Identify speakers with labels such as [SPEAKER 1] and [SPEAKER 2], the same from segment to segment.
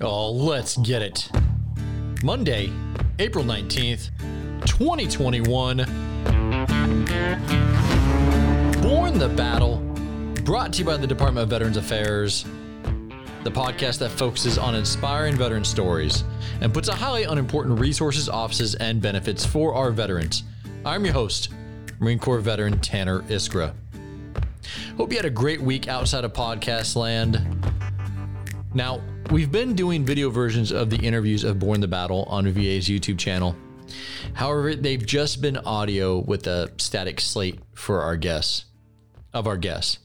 [SPEAKER 1] Oh, let's get it. Monday, April 19th, 2021. Borne the Battle, brought to you by the Department of Veterans Affairs, the podcast that focuses on inspiring veteran stories and puts a highlight on important resources, offices, and benefits for our veterans. I'm your host, Marine Corps veteran Tanner Iskra. Hope you had a great week outside of podcast land. Now, we've been doing video versions of the interviews of Borne the Battle on VA's YouTube channel. However, they've just been audio with a static slate for our guests, of our guests.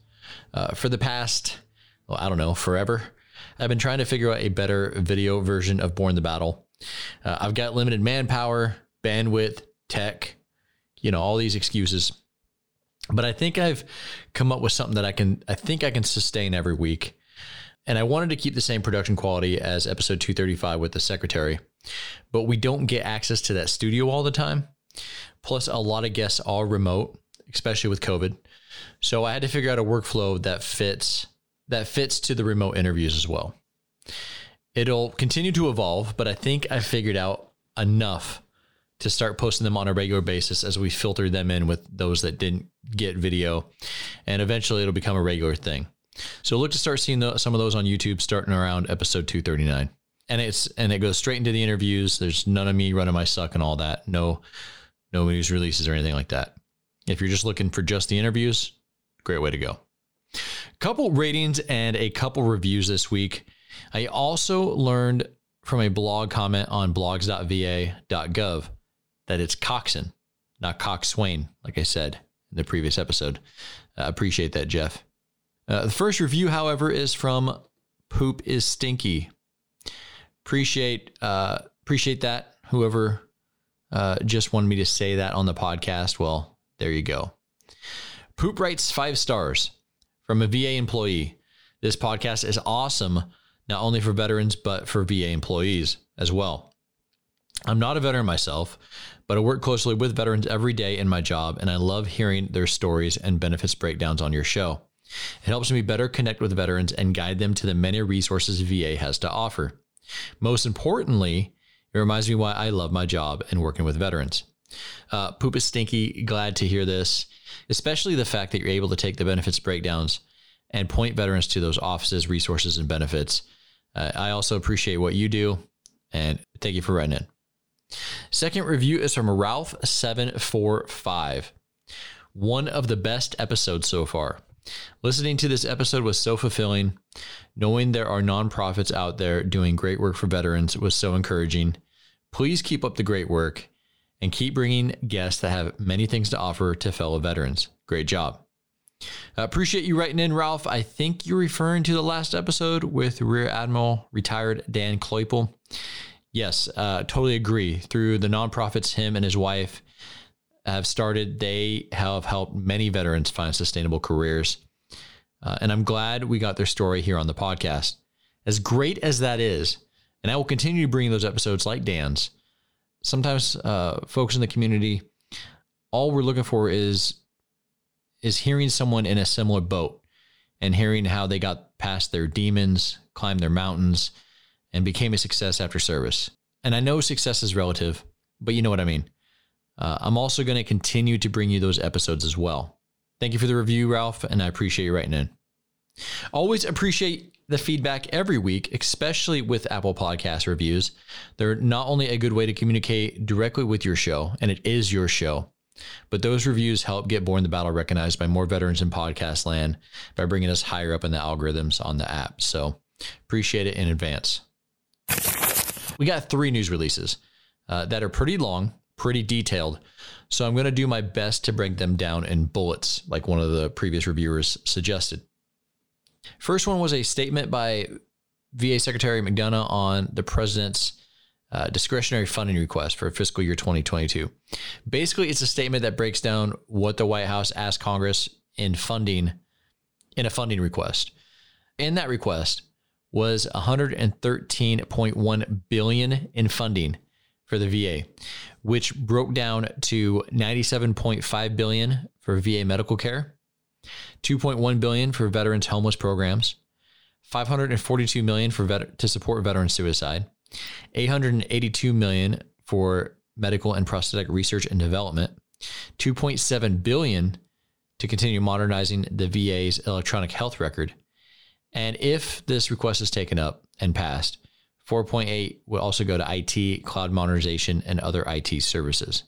[SPEAKER 1] Uh, for the past, well, I don't know, forever, I've been trying to figure out a better video version of Borne the Battle. Uh, I've got limited manpower, bandwidth, tech, you know, all these excuses. But I think I've come up with something that I can, I think I can sustain every week. And I wanted to keep the same production quality as episode 235 with the secretary, but we don't get access to that studio all the time. Plus, a lot of guests are remote, especially with COVID. So I had to figure out a workflow that fits that fits to the remote interviews as well. It'll continue to evolve, but I think I figured out enough to start posting them on a regular basis as we filter them in with those that didn't get video. And eventually it'll become a regular thing. So look to start seeing the, some of those on YouTube starting around episode 239. And it's and it goes straight into the interviews. There's none of me running my suck and all that. No no news releases or anything like that. If you're just looking for just the interviews, great way to go. Couple ratings and a couple reviews this week. I also learned from a blog comment on blogs.va.gov that it's Coxon, not Coxswain, like I said in the previous episode. I uh, appreciate that, Jeff. Uh, the first review, however, is from Poop is Stinky. Appreciate uh, appreciate that. Whoever uh, just wanted me to say that on the podcast, well, there you go. Poop writes five stars from a VA employee. This podcast is awesome, not only for veterans, but for VA employees as well. I'm not a veteran myself, but I work closely with veterans every day in my job, and I love hearing their stories and benefits breakdowns on your show. It helps me better connect with veterans and guide them to the many resources VA has to offer. Most importantly, it reminds me why I love my job and working with veterans. Uh, Poop is stinky. Glad to hear this, especially the fact that you're able to take the benefits breakdowns and point veterans to those offices, resources, and benefits. Uh, I also appreciate what you do, and thank you for writing in. Second review is from Ralph745. One of the best episodes so far. Listening to this episode was so fulfilling. Knowing there are nonprofits out there doing great work for veterans was so encouraging. Please keep up the great work and keep bringing guests that have many things to offer to fellow veterans. Great job. I appreciate you writing in, Ralph. I think you're referring to the last episode with Rear Admiral retired Dan Kloepel. Yes, uh, totally agree. Through the nonprofits, him and his wife have started, they have helped many veterans find sustainable careers. Uh, and I'm glad we got their story here on the podcast. As great as that is, and I will continue to bring those episodes like Dan's. Sometimes uh, folks in the community, all we're looking for is is hearing someone in a similar boat and hearing how they got past their demons, climbed their mountains, and became a success after service. And I know success is relative, but you know what I mean. Uh, I'm also going to continue to bring you those episodes as well. Thank you for the review, Ralph, and I appreciate you writing in. Always appreciate the feedback every week, especially with Apple Podcast reviews. They're not only a good way to communicate directly with your show, and it is your show, but those reviews help get Borne the Battle recognized by more veterans in podcast land by bringing us higher up in the algorithms on the app. So appreciate it in advance. We got three news releases uh, that are pretty long, pretty detailed. So I'm going to do my best to break them down in bullets, like one of the previous reviewers suggested. First one was a statement by VA Secretary McDonough on the president's uh, discretionary funding request for fiscal year 2022. Basically, it's a statement that breaks down what the White House asked Congress in funding in a funding request. In that request was 113.1 billion in funding for the VA, which broke down to 97.5 billion for VA medical care, 2.1 billion for veterans homeless programs, 542 million for vet- to support veteran suicide, 882 million for medical and prosthetic research and development, 2.7 billion to continue modernizing the VA's electronic health record. And if this request is taken up and passed, 4.8 will also go to IT, cloud modernization, and other IT services.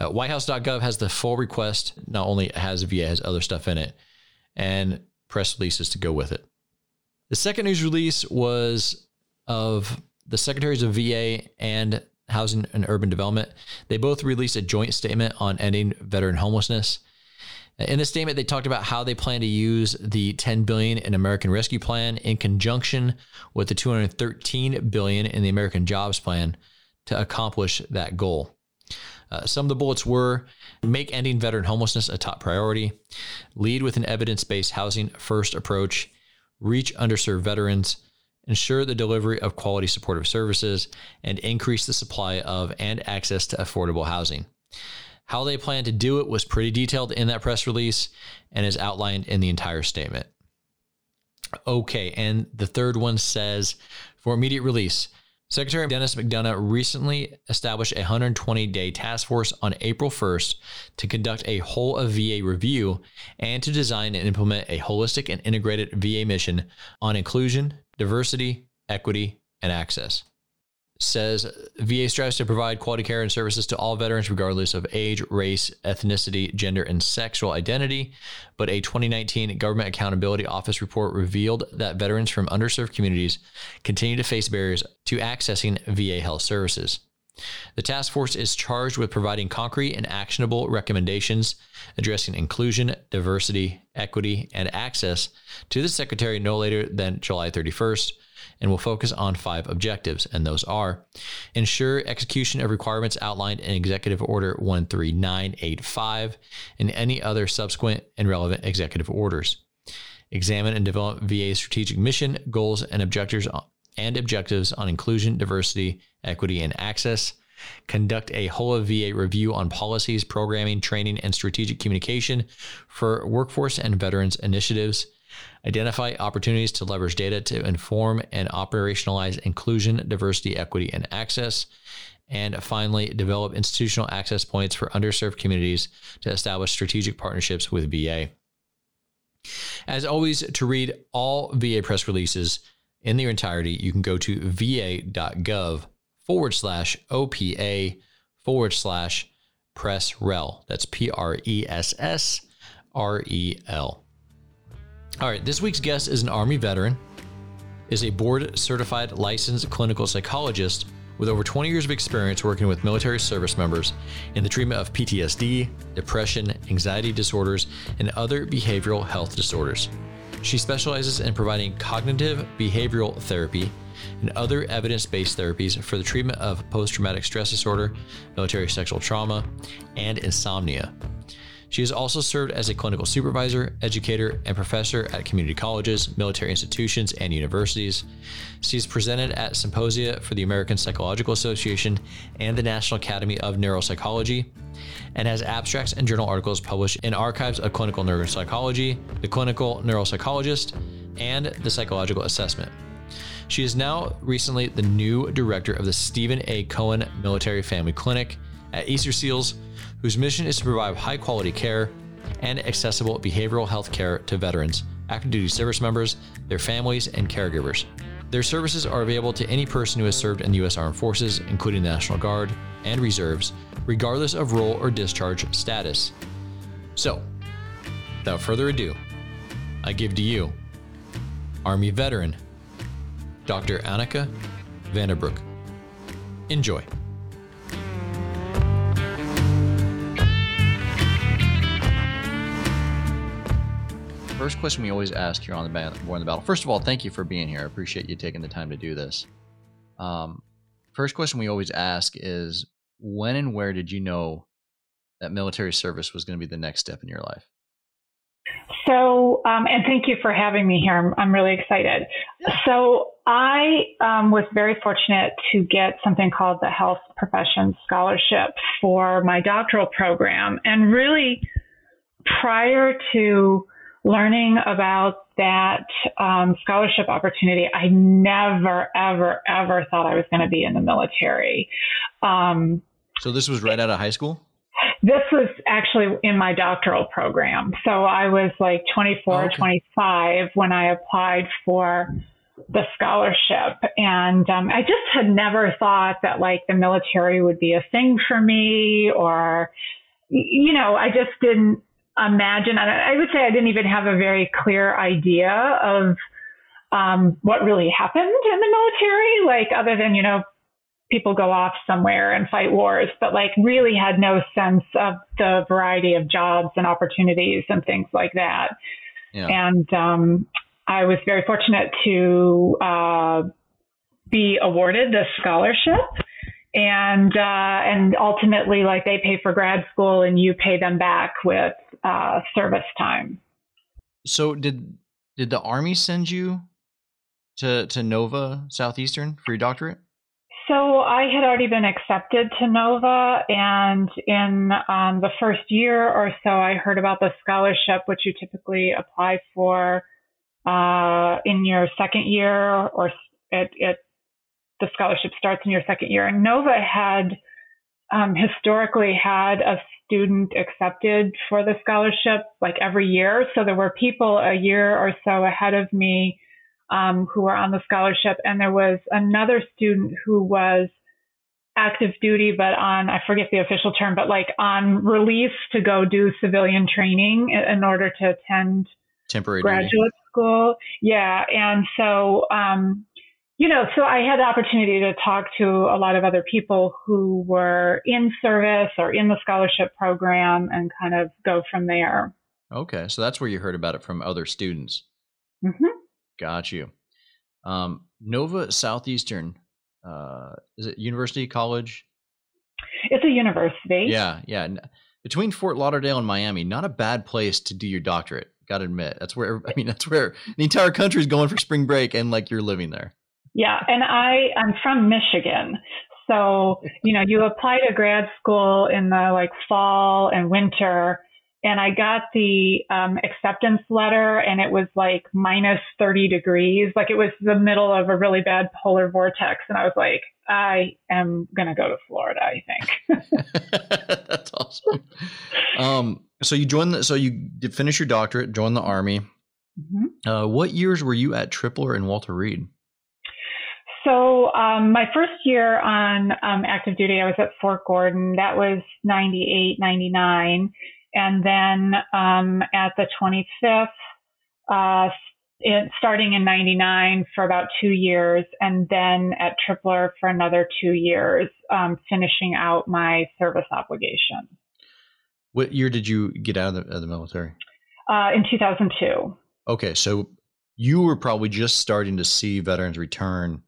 [SPEAKER 1] Uh, WhiteHouse.gov has the full request. Not only has VA has other stuff in it, and press releases to go with it. The second news release was of the secretaries of VA and Housing and Urban Development. They both released a joint statement on ending veteran homelessness. In the statement, they talked about how they plan to use the 10 billion in American Rescue Plan in conjunction with the 213 billion in the American Jobs Plan to accomplish that goal. Uh, some of the bullets were make ending veteran homelessness a top priority, lead with an evidence based housing first approach, reach underserved veterans, ensure the delivery of quality supportive services, and increase the supply of and access to affordable housing. How they plan to do it was pretty detailed in that press release and is outlined in the entire statement. Okay, and the third one says for immediate release, Secretary Dennis McDonough recently established a 120 day task force on April 1st to conduct a whole of VA review and to design and implement a holistic and integrated VA mission on inclusion, diversity, equity, and access says VA strives to provide quality care and services to all veterans, regardless of age, race, ethnicity, gender, and sexual identity. But a 2019 Government Accountability Office report revealed that veterans from underserved communities continue to face barriers to accessing VA health services. The task force is charged with providing concrete and actionable recommendations addressing inclusion, diversity, equity, and access to the Secretary no later than July 31st and will focus on five objectives, and those are ensure execution of requirements outlined in Executive Order 13985 and any other subsequent and relevant executive orders. Examine and develop VA's strategic mission, goals, and objectives and objectives on inclusion, diversity, equity, and access. Conduct a whole of VA review on policies, programming, training, and strategic communication for workforce and veterans initiatives Identify opportunities to leverage data to inform and operationalize inclusion, diversity, equity, and access. And finally, develop institutional access points for underserved communities to establish strategic partnerships with VA. As always, to read all VA press releases in their entirety, you can go to va.gov forward slash OPA forward slash press rel. That's P R E S S R E L. All right, this week's guest is an Army veteran, is a board certified licensed clinical psychologist with over 20 years of experience working with military service members in the treatment of PTSD, depression, anxiety disorders, and other behavioral health disorders. She specializes in providing cognitive behavioral therapy and other evidence based therapies for the treatment of post traumatic stress disorder, military sexual trauma, and insomnia. She has also served as a clinical supervisor, educator, and professor at community colleges, military institutions, and universities. She has presented at symposia for the American Psychological Association and the National Academy of Neuropsychology, and has abstracts and journal articles published in Archives of Clinical Neuropsychology, The Clinical Neuropsychologist, and The Psychological Assessment. She is now recently the new director of the Stephen A. Cohen Military Family Clinic at Easter Seals whose mission is to provide high quality care and accessible behavioral health care to veterans, active duty service members, their families, and caregivers. Their services are available to any person who has served in the U.S. Armed Forces, including the National Guard and reserves, regardless of role or discharge status. So, without further ado, I give to you Army veteran Dr. Annika Vanderbroek. Enjoy. First question we always ask here on the Borne the Battle. First of all, thank you for being here. I appreciate you taking the time to do this. Um, first question we always ask is when and where did you know that military service was going to be the next step in your life?
[SPEAKER 2] So, um, and thank you for having me here. I'm, I'm really excited. So, I um, was very fortunate to get something called the Health Professions Scholarship for my doctoral program. And really, prior to learning about that um, scholarship opportunity, I never, ever, ever thought I was going to be in the military. Um,
[SPEAKER 1] so this was right out of high school?
[SPEAKER 2] This was actually in my doctoral program. So I was like 24, okay. 25 when I applied for the scholarship. And um, I just had never thought that like the military would be a thing for me or, you know, I just didn't imagine. I would say I didn't even have a very clear idea of um, what really happened in the military, like other than, you know, people go off somewhere and fight wars, but like really had no sense of the variety of jobs and opportunities and things like that. Yeah. And um, I was very fortunate to uh, be awarded this scholarship. And uh, and ultimately, like they pay for grad school, and you pay them back with uh, service time.
[SPEAKER 1] So did did the army send you to to Nova Southeastern for your doctorate?
[SPEAKER 2] So I had already been accepted to Nova, and in um, the first year or so, I heard about the scholarship, which you typically apply for uh, in your second year, or it, it, the scholarship starts in your second year. And Nova had um, historically had a student accepted for the scholarship like every year. So there were people a year or so ahead of me um, who were on the scholarship, and there was another student who was active duty, but on I forget the official term, but like on release to go do civilian training in, order to attend
[SPEAKER 1] temporary
[SPEAKER 2] graduate duty. school. Yeah, and so um, you know, so I had the opportunity to talk to a lot of other people who were in service or in the scholarship program and kind of go from there.
[SPEAKER 1] Okay, so that's where you heard about it from other students.
[SPEAKER 2] Mm-hmm.
[SPEAKER 1] Got you. Um, Nova Southeastern, uh, is it University College?
[SPEAKER 2] It's a university.
[SPEAKER 1] Yeah, yeah. Between Fort Lauderdale and Miami, not a bad place to do your doctorate. Got to admit, that's where I mean, that's where the entire country is going for spring break, and like you're living there.
[SPEAKER 2] Yeah, and I I'm from Michigan, so you know you apply to grad school in the like fall and winter, and I got the um, acceptance letter, and it was like minus 30 degrees. Like it was the middle of a really bad polar vortex. And I was like, I am going to go to Florida, I
[SPEAKER 1] think. That's awesome. Um, so you joined the, so you did finish your doctorate, joined the Army. Mm-hmm. Uh, what years were you at Tripler and Walter Reed?
[SPEAKER 2] So um, my first year on um, active duty, I was at Fort Gordon. That was 98, 99 and then um, at the 25th, uh, it, starting in 99 for about two years, and then at Tripler for another two years, um, finishing out my service obligation.
[SPEAKER 1] What year did you get out of the, of the military?
[SPEAKER 2] Uh, in 2002.
[SPEAKER 1] Okay, so you were probably just starting to see veterans return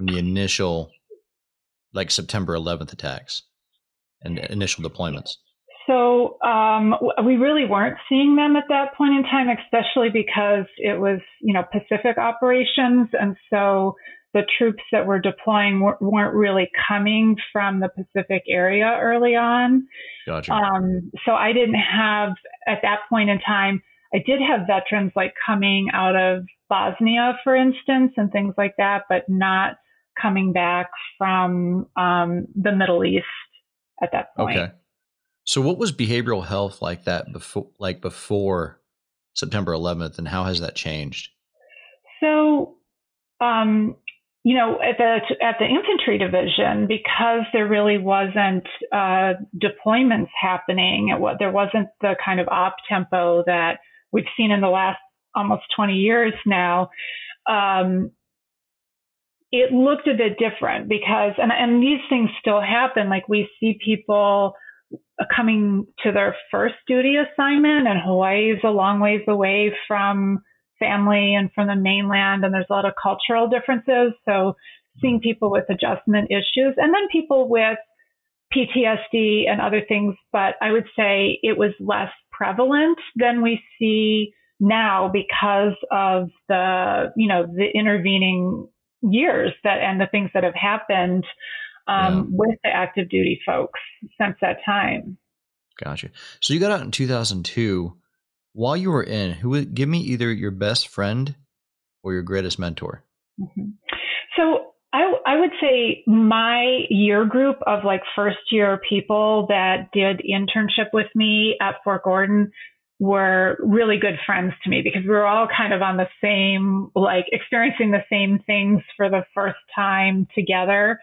[SPEAKER 1] from the initial, like September 11th attacks and initial deployments.
[SPEAKER 2] So um, we really weren't seeing them at that point in time, especially because it was, you know, Pacific operations, and so the troops that were deploying weren't really coming from the Pacific area early on.
[SPEAKER 1] Gotcha.
[SPEAKER 2] Um, so I didn't have at that point in time. I did have veterans like coming out of Bosnia, for instance, and things like that, but not coming back from um, the Middle East at that point.
[SPEAKER 1] Okay. So what was behavioral health like that before like before September 11th and how has that changed?
[SPEAKER 2] So um, you know, at the at the infantry division, because there really wasn't uh, deployments happening, it, there wasn't the kind of op tempo that we've seen in the last almost 20 years now. Um, it looked a bit different because, and, and these things still happen. Like we see people coming to their first duty assignment, and Hawaii is a long ways away from family and from the mainland, and there's a lot of cultural differences. So, seeing people with adjustment issues, and then people with PTSD and other things, but I would say it was less prevalent than we see now because of the, you know, the intervening years that and the things that have happened um, yeah. with the active duty folks since that time.
[SPEAKER 1] Gotcha. So you got out in 2002. while you were in, who would give me either your best friend or your greatest mentor?
[SPEAKER 2] Mm-hmm. So I, I would say my year group of like first year people that did internship with me at Fort Gordon were really good friends to me because we were all kind of on the same, like experiencing the same things for the first time together.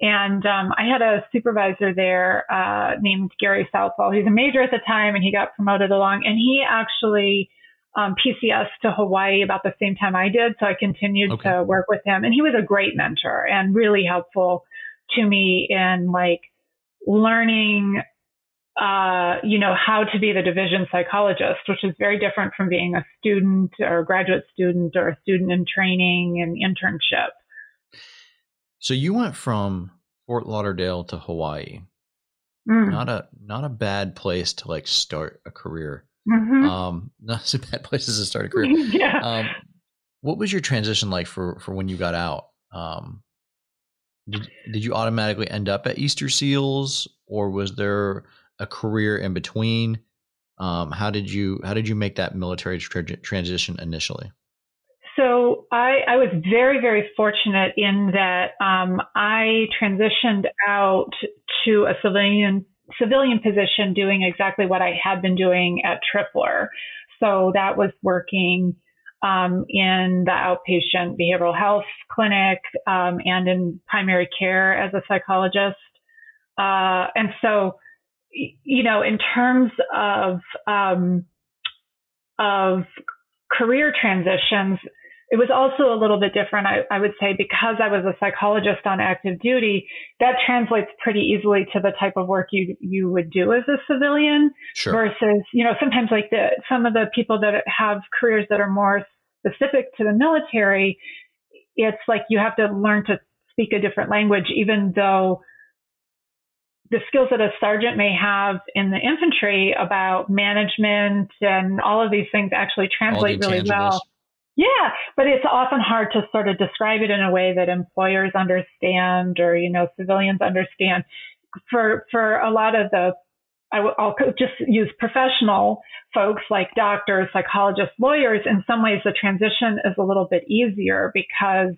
[SPEAKER 2] And um, I had a supervisor there uh, named Gary Southwell. He's a major at the time, and he got promoted along. And he actually um, PCS to Hawaii about the same time I did, so I continued okay. to work with him. And he was a great mentor and really helpful to me in like learning, uh, you know, how to be the division psychologist, which is very different from being a student or a graduate student or a student in training and internship.
[SPEAKER 1] So you went from Fort Lauderdale to Hawaii. Mm. Not a not a bad place to like start a career. Mm-hmm. Um, not a bad place to start a career. yeah. Um, what was your transition like for for when you got out? Um, did did you automatically end up at Easter Seals, or was there a career in between? Um, how did you how did you make that military tra- transition initially?
[SPEAKER 2] So I, I was very, very fortunate in that um, I transitioned out to a civilian civilian position, doing exactly what I had been doing at Tripler. So that was working um, in the outpatient behavioral health clinic um, and in primary care as a psychologist. Uh, and so, you know, in terms of um, of career transitions, it was also a little bit different, I, I, would say, because I was a psychologist on active duty. That translates pretty easily to the type of work you you would do as a civilian. Sure. Versus, you know, sometimes like the some of the people that have careers that are more specific to the military, it's like you have to learn to speak a different language, even though the skills that a sergeant may have in the infantry about management and all of these things actually translate really well yeah, but it's often hard to sort of describe it in a way that employers understand or, you know, civilians understand. For, for a lot of the, I will just use professional folks like doctors, psychologists, lawyers. In some ways, the transition is a little bit easier because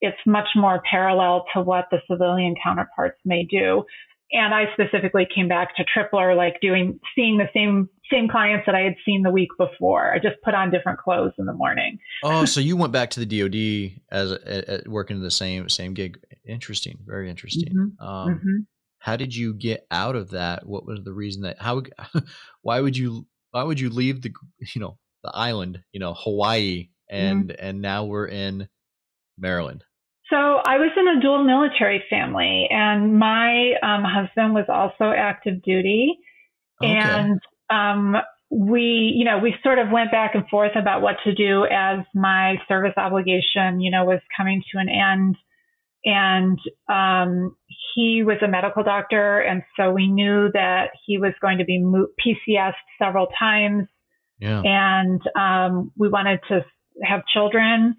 [SPEAKER 2] it's much more parallel to what the civilian counterparts may do and I specifically came back to Tripler, like doing, seeing the same, same clients that I had seen the week before. I just put on different clothes in the morning.
[SPEAKER 1] oh, so you went back to the DoD as a, a, working the same, same gig. Interesting. Very interesting. Mm-hmm. Um, mm-hmm. How did you get out of that? What was the reason that, how, why would you, why would you leave the, you know, the island, you know, Hawaii and, mm-hmm. and now we're in Maryland?
[SPEAKER 2] So I was in a dual military family, and my um, husband was also active duty, okay. and um, we, you know, we sort of went back and forth about what to do as my service obligation, you know, was coming to an end. And um, he was a medical doctor, and so we knew that he was going to be PCS several times, yeah. and um, we wanted to have children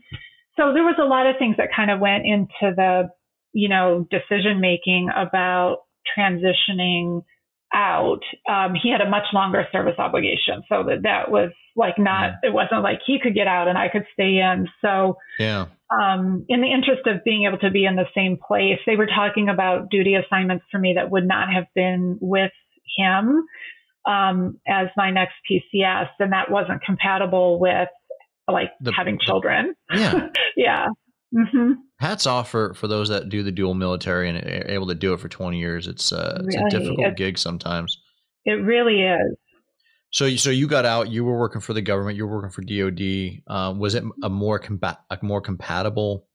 [SPEAKER 2] so there was a lot of things that kind of went into the, you know, decision making about transitioning out. Um, he had a much longer service obligation, so that that was like not. Yeah. It wasn't like he could get out and I could stay in. So
[SPEAKER 1] yeah.
[SPEAKER 2] Um, in the interest of being able to be in the same place, they were talking about duty assignments for me that would not have been with him um, as my next PCS, and that wasn't compatible with like the, having children.
[SPEAKER 1] Yeah.
[SPEAKER 2] yeah. Mm-hmm.
[SPEAKER 1] Hats off for, for those that do the dual military and are able to do it for 20 years. It's, uh, it's a difficult it's, gig sometimes.
[SPEAKER 2] It really is.
[SPEAKER 1] So, so you got out. You were working for the government. You were working for DoD. Um, was it a more compa- a more compatible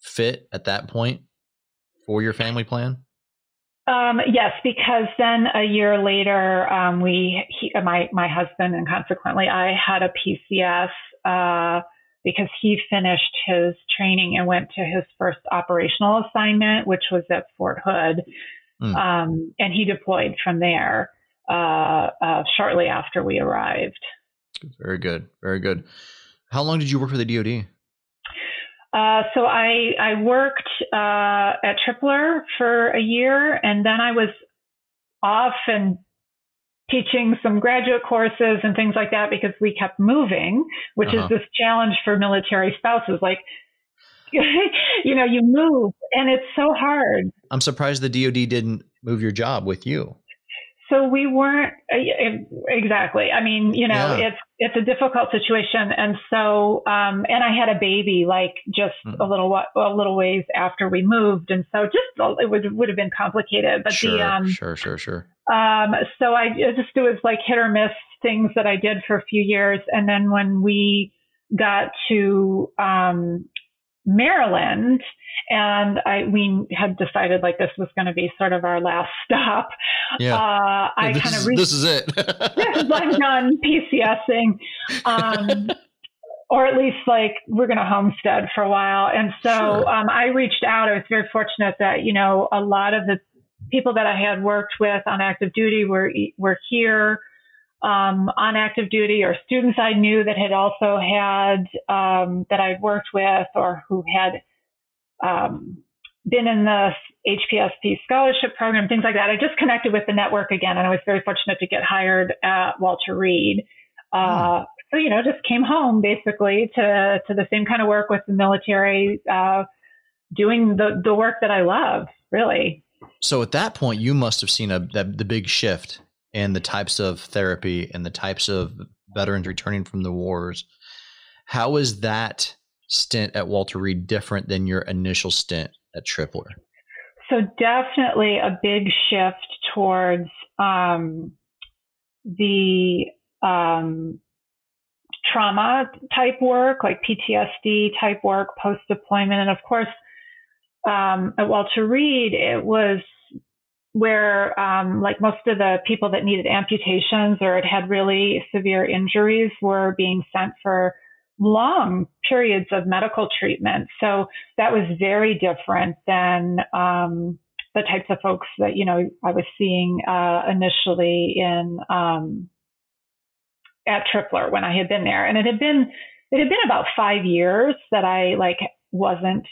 [SPEAKER 1] fit at that point for your family plan?
[SPEAKER 2] Um, yes, because then a year later, um, we, he, my, my husband and consequently I had a PCS, uh, because he finished his training and went to his first operational assignment, which was at Fort Hood. Mm. Um, and he deployed from there, uh, uh, shortly after we arrived.
[SPEAKER 1] Very good. Very good. How long did you work for the DoD?
[SPEAKER 2] Uh, so I I worked uh, at Tripler for a year, and then I was off and teaching some graduate courses and things like that because we kept moving, which uh-huh. is this challenge for military spouses. Like, you know, you move and it's so hard.
[SPEAKER 1] I'm surprised the DoD didn't move your job with you.
[SPEAKER 2] So we weren't uh, exactly. I mean, you know, yeah. it's it's a difficult situation, and so um, and I had a baby like just mm. a little a little ways after we moved, and so just it would would have been complicated. But
[SPEAKER 1] sure,
[SPEAKER 2] the um,
[SPEAKER 1] sure, sure, sure.
[SPEAKER 2] Um, so I just it was like hit or miss things that I did for a few years, and then when we got to um, Maryland, and I we had decided like this was going to be sort of our last stop.
[SPEAKER 1] Yeah, uh, I yeah, kind of re- this is it.
[SPEAKER 2] I'm done PCSing, um, or at least like we're going to homestead for a while. And so sure. um, I reached out. I was very fortunate that you know a lot of the people that I had worked with on active duty were were here. Um, on active duty or students I knew that had also had um, that I'd worked with or who had um, been in the HPSP scholarship program, things like that. I just connected with the network again, and I was very fortunate to get hired at Walter Reed. Uh, mm. So you know, just came home basically to to the same kind of work with the military, uh, doing the the work that I love, really.
[SPEAKER 1] So at that point, you must have seen a the, the big shift in the types of therapy and the types of veterans returning from the wars. How is that stint at Walter Reed different than your initial stint at Tripler?
[SPEAKER 2] So definitely a big shift towards um, the um, trauma type work, like PTSD type work, post deployment, and of course, um, at Walter Reed, it was where, um, like most of the people that needed amputations or had had really severe injuries were being sent for long periods of medical treatment. So that was very different than um, the types of folks that you know I was seeing uh, initially in um, at Tripler when I had been there, and it had been it had been about five years that I like wasn't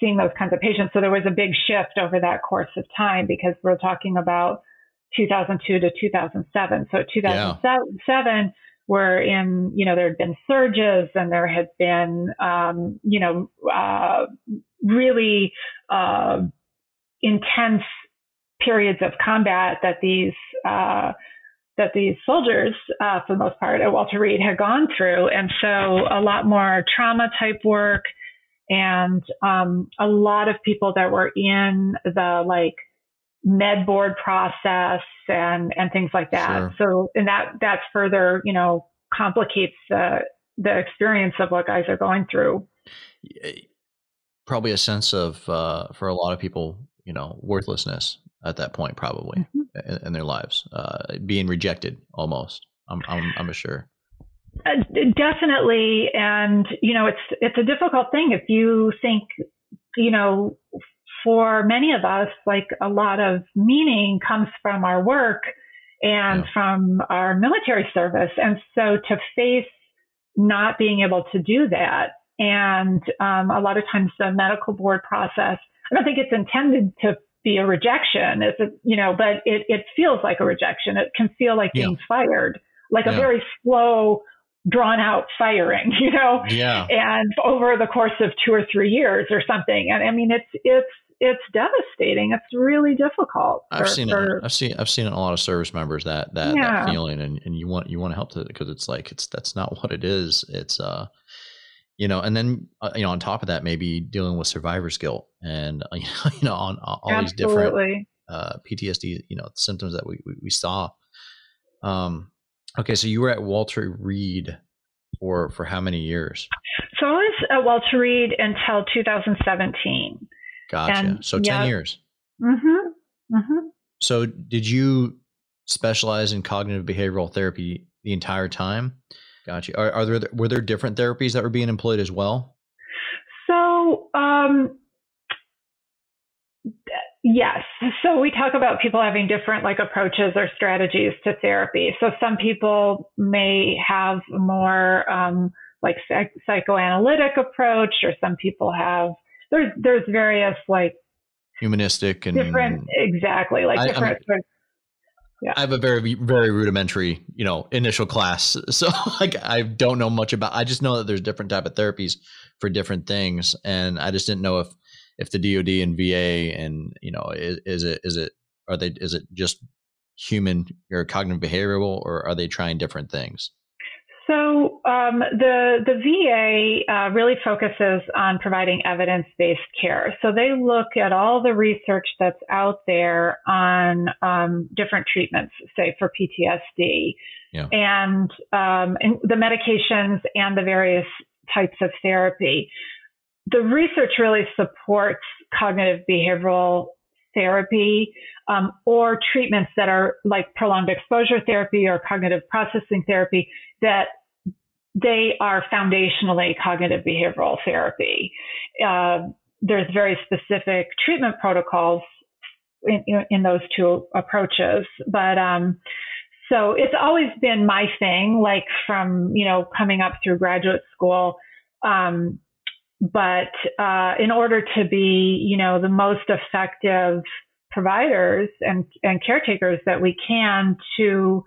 [SPEAKER 2] seeing those kinds of patients. So there was a big shift over that course of time because we're talking about 2002 to 2007. So 2007. Yeah were in, you know, there had been surges and there had been, um, you know, uh, really uh, intense periods of combat that these uh, that these soldiers, uh, for the most part, at Walter Reed had gone through, and so a lot more trauma type work, and um, a lot of people that were in the like med board process and and things like that. Sure. So and that that's further you know complicates the the experience of what guys are going through.
[SPEAKER 1] Probably a sense of uh, for a lot of people, you know, worthlessness at that point, probably mm-hmm. in, in, their lives, uh, being rejected almost. I'm I'm, I'm sure.
[SPEAKER 2] Uh, definitely, and you know, it's it's a difficult thing if you think, you know, for many of us, like a lot of meaning comes from our work and yeah. from our military service. And so to face not being able to do that, and um, a lot of times the medical board process, I don't think it's intended to be a rejection. It's a, you know, but it, it feels like a rejection. It can feel like yeah. being fired, like yeah. a very slow, drawn out firing, you know,
[SPEAKER 1] yeah.
[SPEAKER 2] and over the course of two or three years or something. And I mean, it's, it's, it's devastating. It's really difficult.
[SPEAKER 1] For, I've seen for, it. I've seen I've seen a lot of service members that that, yeah. that feeling, and, and you want you want to help to because it's like it's that's not what it is. It's uh, you know, and then uh, you know on top of that, maybe dealing with survivor's guilt and uh, you know on, on all these different uh, PTSD you know symptoms that we we, we saw. Um, okay, so you were at Walter Reed for for how many years?
[SPEAKER 2] So I was at Walter Reed until 2017.
[SPEAKER 1] Gotcha. And, so 10 years.
[SPEAKER 2] Mm-hmm. Mm-hmm.
[SPEAKER 1] So did you specialize in cognitive behavioral therapy the entire time? Gotcha. Are, are there were there different therapies that were being employed as well?
[SPEAKER 2] So um, yes. So we talk about people having different like approaches or strategies to therapy. So some people may have more um, like psych- psychoanalytic approach, or some people have there's there's various like
[SPEAKER 1] humanistic and
[SPEAKER 2] different exactly like different. I,
[SPEAKER 1] yeah. I have a very very rudimentary, you know, initial class, so like I don't know much about. I just know that there's different type of therapies for different things, and I just didn't know if if the DoD and VA and you know is, is it is it are they is it just human or cognitive behavioral, or are they trying different things?
[SPEAKER 2] So um, the the VA uh, really focuses on providing evidence based care. So they look at all the research that's out there on um, different treatments, say for PTSD, yeah. and, um, and the medications and the various types of therapy. The research really supports cognitive behavioral therapy um, or treatments that are like prolonged exposure therapy or cognitive processing therapy that they are foundationally cognitive behavioral therapy. Uh, there's very specific treatment protocols in, in those two approaches, but um, so it's always been my thing, like from you know coming up through graduate school. Um, but uh, in order to be, you know, the most effective providers and, and caretakers that we can to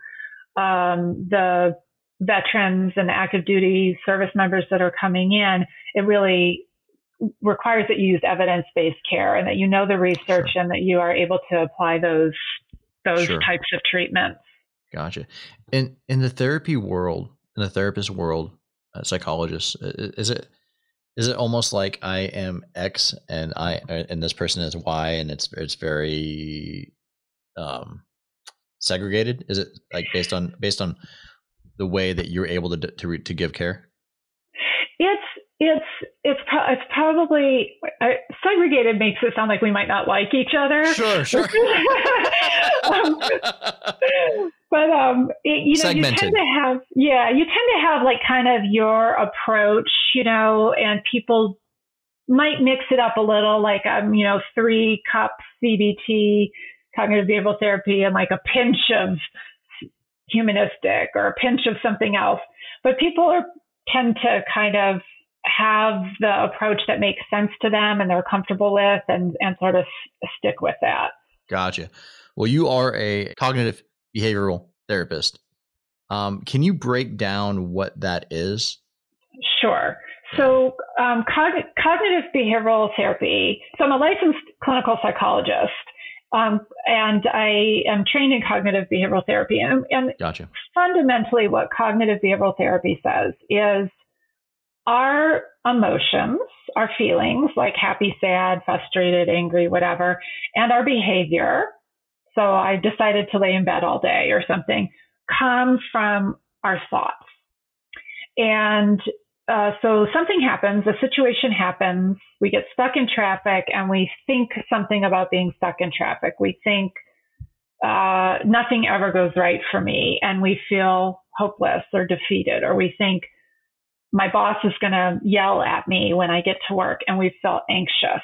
[SPEAKER 2] um, the veterans and active duty service members that are coming in, it really requires that you use evidence-based care and that you know the research sure. and that you are able to apply those those sure. types of treatments.
[SPEAKER 1] Gotcha. In in the therapy world, in the therapist world, uh, psychologists, is it is it almost like I am X and I uh, and this person is Y and it's it's very um segregated? Is it like based on based on the way that you're able to to to give care?
[SPEAKER 2] It's it's it's pro- it's probably uh, segregated makes it sound like we might not like each other.
[SPEAKER 1] Sure, sure. um,
[SPEAKER 2] but um, it, you know, Segmented. you tend to have yeah, you tend to have like kind of your approach, you know, and people might mix it up a little, like um, you know, three cups CBT, cognitive behavioral therapy, and like a pinch of humanistic or a pinch of something else. But people are tend to kind of have the approach that makes sense to them and they're comfortable with and, and sort of stick with that.
[SPEAKER 1] Gotcha. Well, you are a cognitive behavioral therapist. Um, can you break down what that is?
[SPEAKER 2] Sure. So, um, cog- cognitive behavioral therapy. So, I'm a licensed clinical psychologist, um, and I am trained in cognitive behavioral therapy. And, and
[SPEAKER 1] gotcha.
[SPEAKER 2] fundamentally, what cognitive behavioral therapy says is our emotions, our feelings like happy, sad, frustrated, angry, whatever, and our behavior. So I decided to lay in bed all day or something come from our thoughts. And uh, so something happens, a situation happens, we get stuck in traffic and we think something about being stuck in traffic. We think, uh, nothing ever goes right for me and we feel hopeless or defeated, or we think my boss is going to yell at me when I get to work and we feel anxious.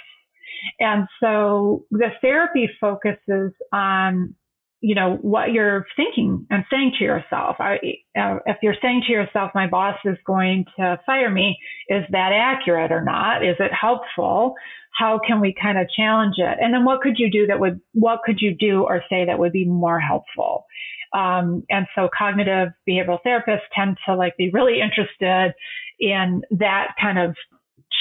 [SPEAKER 2] And so the therapy focuses on, you know, what you're thinking and saying to yourself. I, uh, if you're saying to yourself, my boss is going to fire me, is that accurate or not? Is it helpful? How can we kind of challenge it? And then what could you do that would, what could you do or say that would be more helpful? Um, and so cognitive behavioral therapists tend to like be really interested in that kind of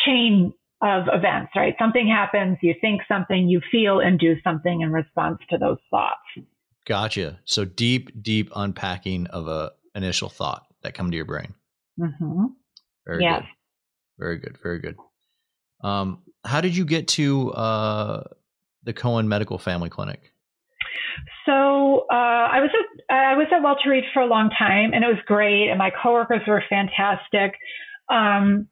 [SPEAKER 2] chain of events, right? Something happens, you think something, you feel and do something in response to those thoughts.
[SPEAKER 1] Gotcha. So deep, deep unpacking of a initial thought that come to your brain.
[SPEAKER 2] Mm-hmm.
[SPEAKER 1] Very yes. good. Very good. Very good. Um, how did you get to uh, the Cohen Medical Family Clinic?
[SPEAKER 2] So uh, I was at I was at Walter Reed for a long time, and it was great, and my coworkers were fantastic. Um,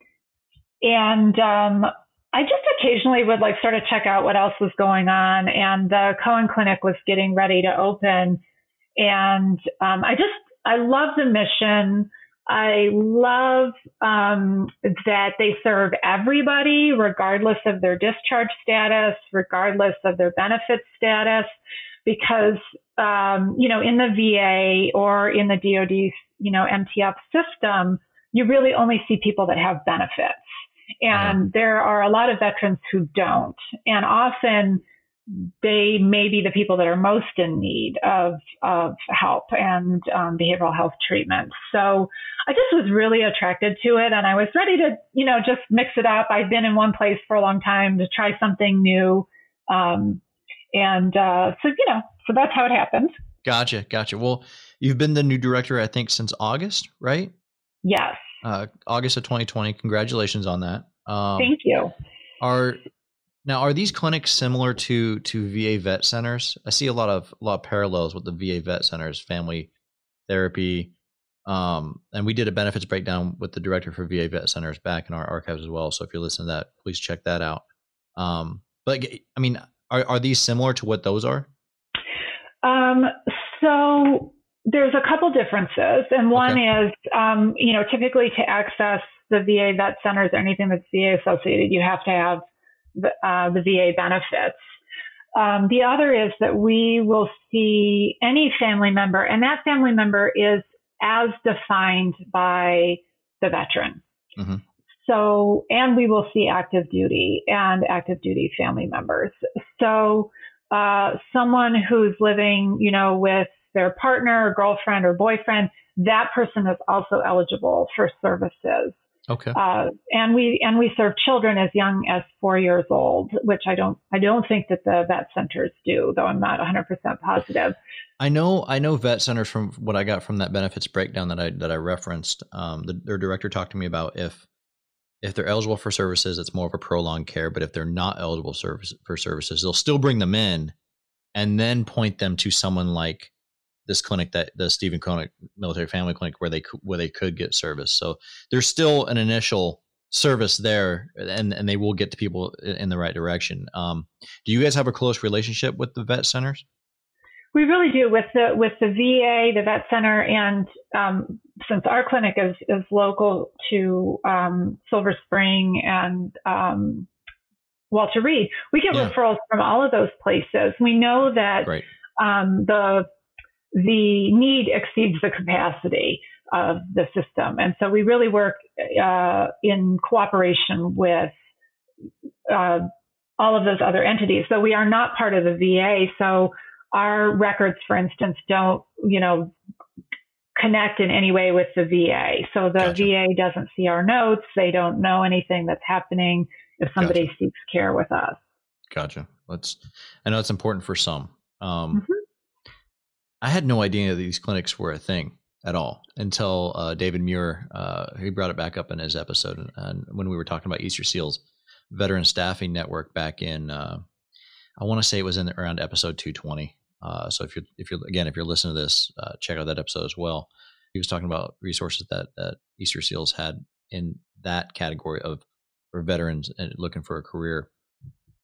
[SPEAKER 2] and um, I just occasionally would like sort of check out what else was going on. And the Cohen Clinic was getting ready to open, and um, I just I love the mission. I love um, that they serve everybody, regardless of their discharge status, regardless of their benefit status because um, you know in the VA or in the DoD you know MTF system, you really only see people that have benefits, and there are a lot of veterans who don't, and often they may be the people that are most in need of, of help and um, behavioral health treatment. So I just was really attracted to it and I was ready to, you know, just mix it up. I've been in one place for a long time to try something new. Um, and uh, so, you know, so that's how it happened.
[SPEAKER 1] Gotcha. Gotcha. Well, you've been the new director, I think, since August, right?
[SPEAKER 2] Yes.
[SPEAKER 1] Uh, August of 2020. Congratulations on that.
[SPEAKER 2] Um, Thank you.
[SPEAKER 1] Are now, are these clinics similar to to VA vet centers? I see a lot of a lot of parallels with the VA vet centers, family therapy, um, and we did a benefits breakdown with the director for VA vet centers back in our archives as well. So if you're listening to that, please check that out. Um, but I mean, are are these similar to what those are?
[SPEAKER 2] Um, so there's a couple differences, and one okay. is, um, you know, typically to access the VA vet centers or anything that's VA associated, you have to have the, uh, the VA benefits. Um, the other is that we will see any family member, and that family member is as defined by the veteran. Mm-hmm. So, and we will see active duty and active duty family members. So, uh, someone who's living, you know, with their partner or girlfriend or boyfriend, that person is also eligible for services.
[SPEAKER 1] Okay. Uh,
[SPEAKER 2] and we and we serve children as young as four years old, which I don't I don't think that the vet centers do, though I'm not 100 percent positive.
[SPEAKER 1] I know I know vet centers from what I got from that benefits breakdown that I that I referenced. Um, the, their director talked to me about if if they're eligible for services, it's more of a prolonged care. But if they're not eligible service, for services, they'll still bring them in and then point them to someone like this clinic that the Steven A. Cohen Military Family Clinic where they where they could get service. So there's still an initial service there, and and they will get to people in the right direction. Um, do you guys have a close relationship with the vet centers?
[SPEAKER 2] We really do with the with the VA, the vet center, and um, since our clinic is is local to um, Silver Spring and um, Walter Reed, we get yeah. referrals from all of those places. We know that right. Um, the the need exceeds the capacity of the system. And so we really work uh, in cooperation with uh, all of those other entities. So we are not part of the VA. So our records, for instance, don't, you know, connect in any way with the VA. So the gotcha. VA doesn't see our notes. They don't know anything that's happening if somebody gotcha. seeks care with us.
[SPEAKER 1] Gotcha. Let's, I know it's important for some. Um, mm-hmm. I had no idea these clinics were a thing at all until uh, David Muir uh, he brought it back up in his episode, and, when we were talking about Easter Seals Veteran Staffing Network back in, uh, I want to say it was in around episode 220. Uh, so if you're if you're again if you're listening to this, uh, check out that episode as well. He was talking about resources that that Easter Seals had in that category of for veterans and looking for a career.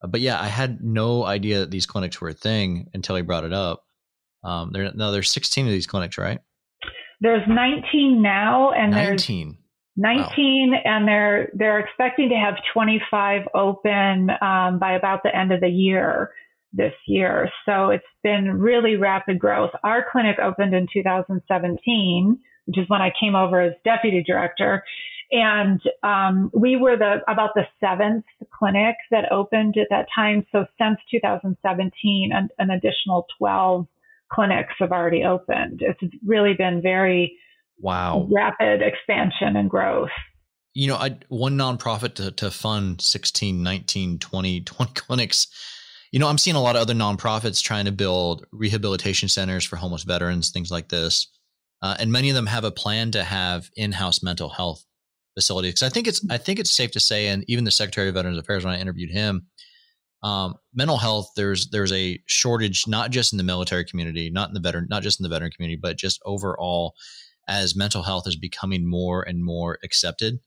[SPEAKER 1] Uh, but yeah, I had no idea that these clinics were a thing until he brought it up. Um, there, no, there's 16 of these clinics, right?
[SPEAKER 2] There's 19 now, and
[SPEAKER 1] 19.
[SPEAKER 2] there's 19, wow. and they're they're expecting to have 25 open um, by about the end of the year this year. So it's been really rapid growth. Our clinic opened in 2017, which is when I came over as deputy director. And um, we were the about the seventh clinic that opened at that time. So since 2017, an, an additional 12 clinics have already opened. It's really been very
[SPEAKER 1] wow
[SPEAKER 2] rapid expansion and growth.
[SPEAKER 1] You know, I, one nonprofit to, to fund 16, 19, 20, 20 clinics. You know, I'm seeing a lot of other nonprofits trying to build rehabilitation centers for homeless veterans, things like this. Uh, and many of them have a plan to have in-house mental health facilities. Because I think it's I think it's safe to say, and even the Secretary of Veterans Affairs when I interviewed him, um, mental health there's there's a shortage not just in the military community not in the veteran not just in the veteran community but just overall as mental health is becoming more and more accepted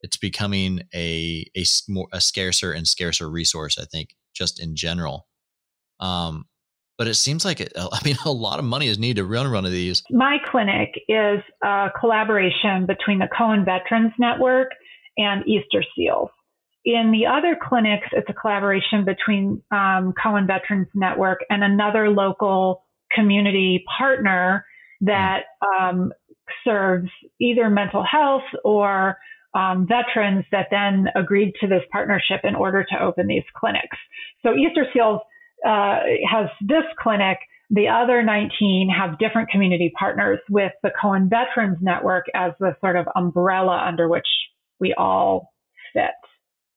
[SPEAKER 1] it's becoming a a, more, a scarcer and scarcer resource i think just in general um, but it seems like it, I mean, a lot of money is needed to run one of these.
[SPEAKER 2] My clinic is a collaboration between the Cohen Veterans Network and Easter Seals. In the other clinics, it's a collaboration between um, Cohen Veterans Network and another local community partner that um, serves either mental health or um, veterans that then agreed to this partnership in order to open these clinics. So Easter Seals uh, has this clinic. The other 19 have different community partners with the Cohen Veterans Network as the sort of umbrella under which we all fit.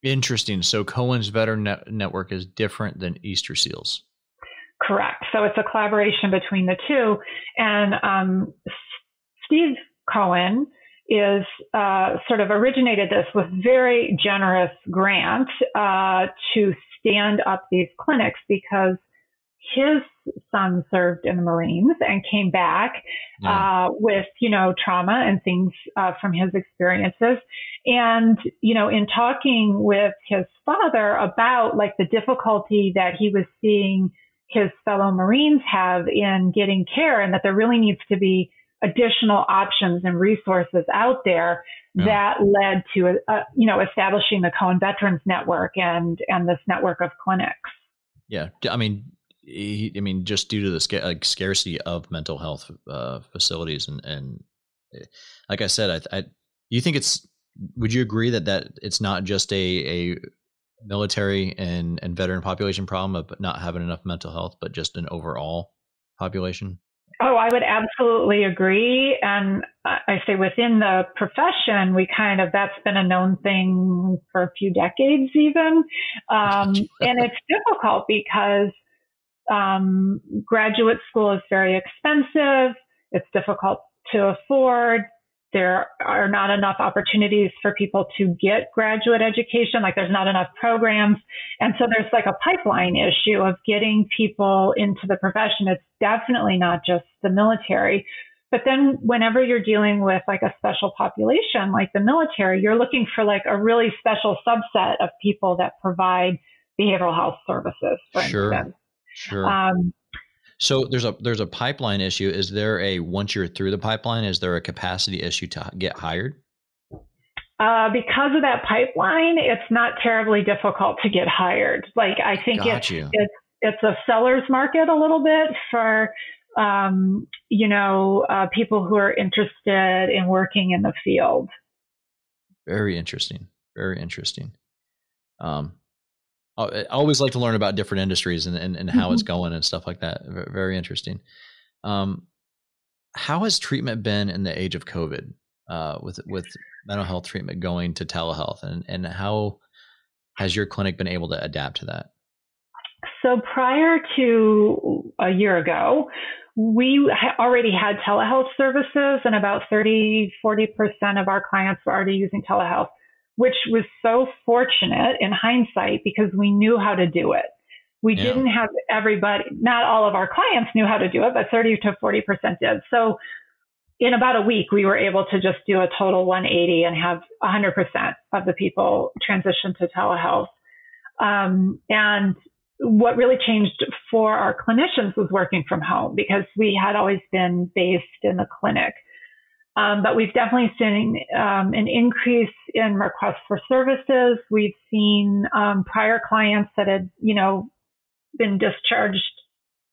[SPEAKER 1] Interesting. So Cohen's Veteran Net- Network is different than Easter Seals.
[SPEAKER 2] Correct. So it's a collaboration between the two. And um, Steve Cohen is uh, sort of originated this with very generous grant uh, to stand up these clinics because his son served in the Marines and came back yeah. uh, with, you know, trauma and things uh, from his experiences. And, you know, in talking with his father about like the difficulty that he was seeing his fellow Marines have in getting care and that there really needs to be additional options and resources out there yeah. that led to, uh, you know, establishing the Cohen Veterans Network and, and this network of clinics.
[SPEAKER 1] Yeah. I mean, I mean, just due to the sca- like scarcity of mental health uh, facilities and, and eh, like I said, I, I, you think it's, would you agree that, that it's not just a, a military and, and veteran population problem of not having enough mental health, but just an overall population?
[SPEAKER 2] Oh, I would absolutely agree. And I say within the profession, we kind of, that's been a known thing for a few decades even. Um, and it's difficult because um, graduate school is very expensive. It's difficult to afford there are not enough opportunities for people to get graduate education. Like there's not enough programs. And so there's like a pipeline issue of getting people into the profession. It's definitely not just the military. But then whenever you're dealing with like a special population like the military, you're looking for like a really special subset of people that provide behavioral health services, for
[SPEAKER 1] sure.
[SPEAKER 2] instance.
[SPEAKER 1] Sure. Um, so there's a there's a pipeline issue. Is there a once you're through the pipeline, is there a capacity issue to get hired?
[SPEAKER 2] Uh, because of that pipeline, it's not terribly difficult to get hired. Like I think it's, it's it's a seller's market a little bit for um, you know uh, people who are interested in working in the field.
[SPEAKER 1] Very interesting. Very interesting. Um, I always like to learn about different industries and, and, and how mm-hmm. it's going and stuff like that. Very interesting. Um, how has treatment been in the age of COVID uh, with with mental health treatment going to telehealth, and and how has your clinic been able to adapt to that?
[SPEAKER 2] So prior to a year ago, we already had telehealth services, and about 30, 40 percent of our clients were already using telehealth which was so fortunate in hindsight because we knew how to do it. We yeah. didn't have everybody, not all of our clients knew how to do it, but 30 to 40% did. So in about a week, we were able to just do a total 180 and have 100% of the people transition to telehealth. Um, and what really changed for our clinicians was working from home because we had always been based in the clinic. Um, but we've definitely seen um, an increase in requests for services. We've seen um, prior clients that had, you know, been discharged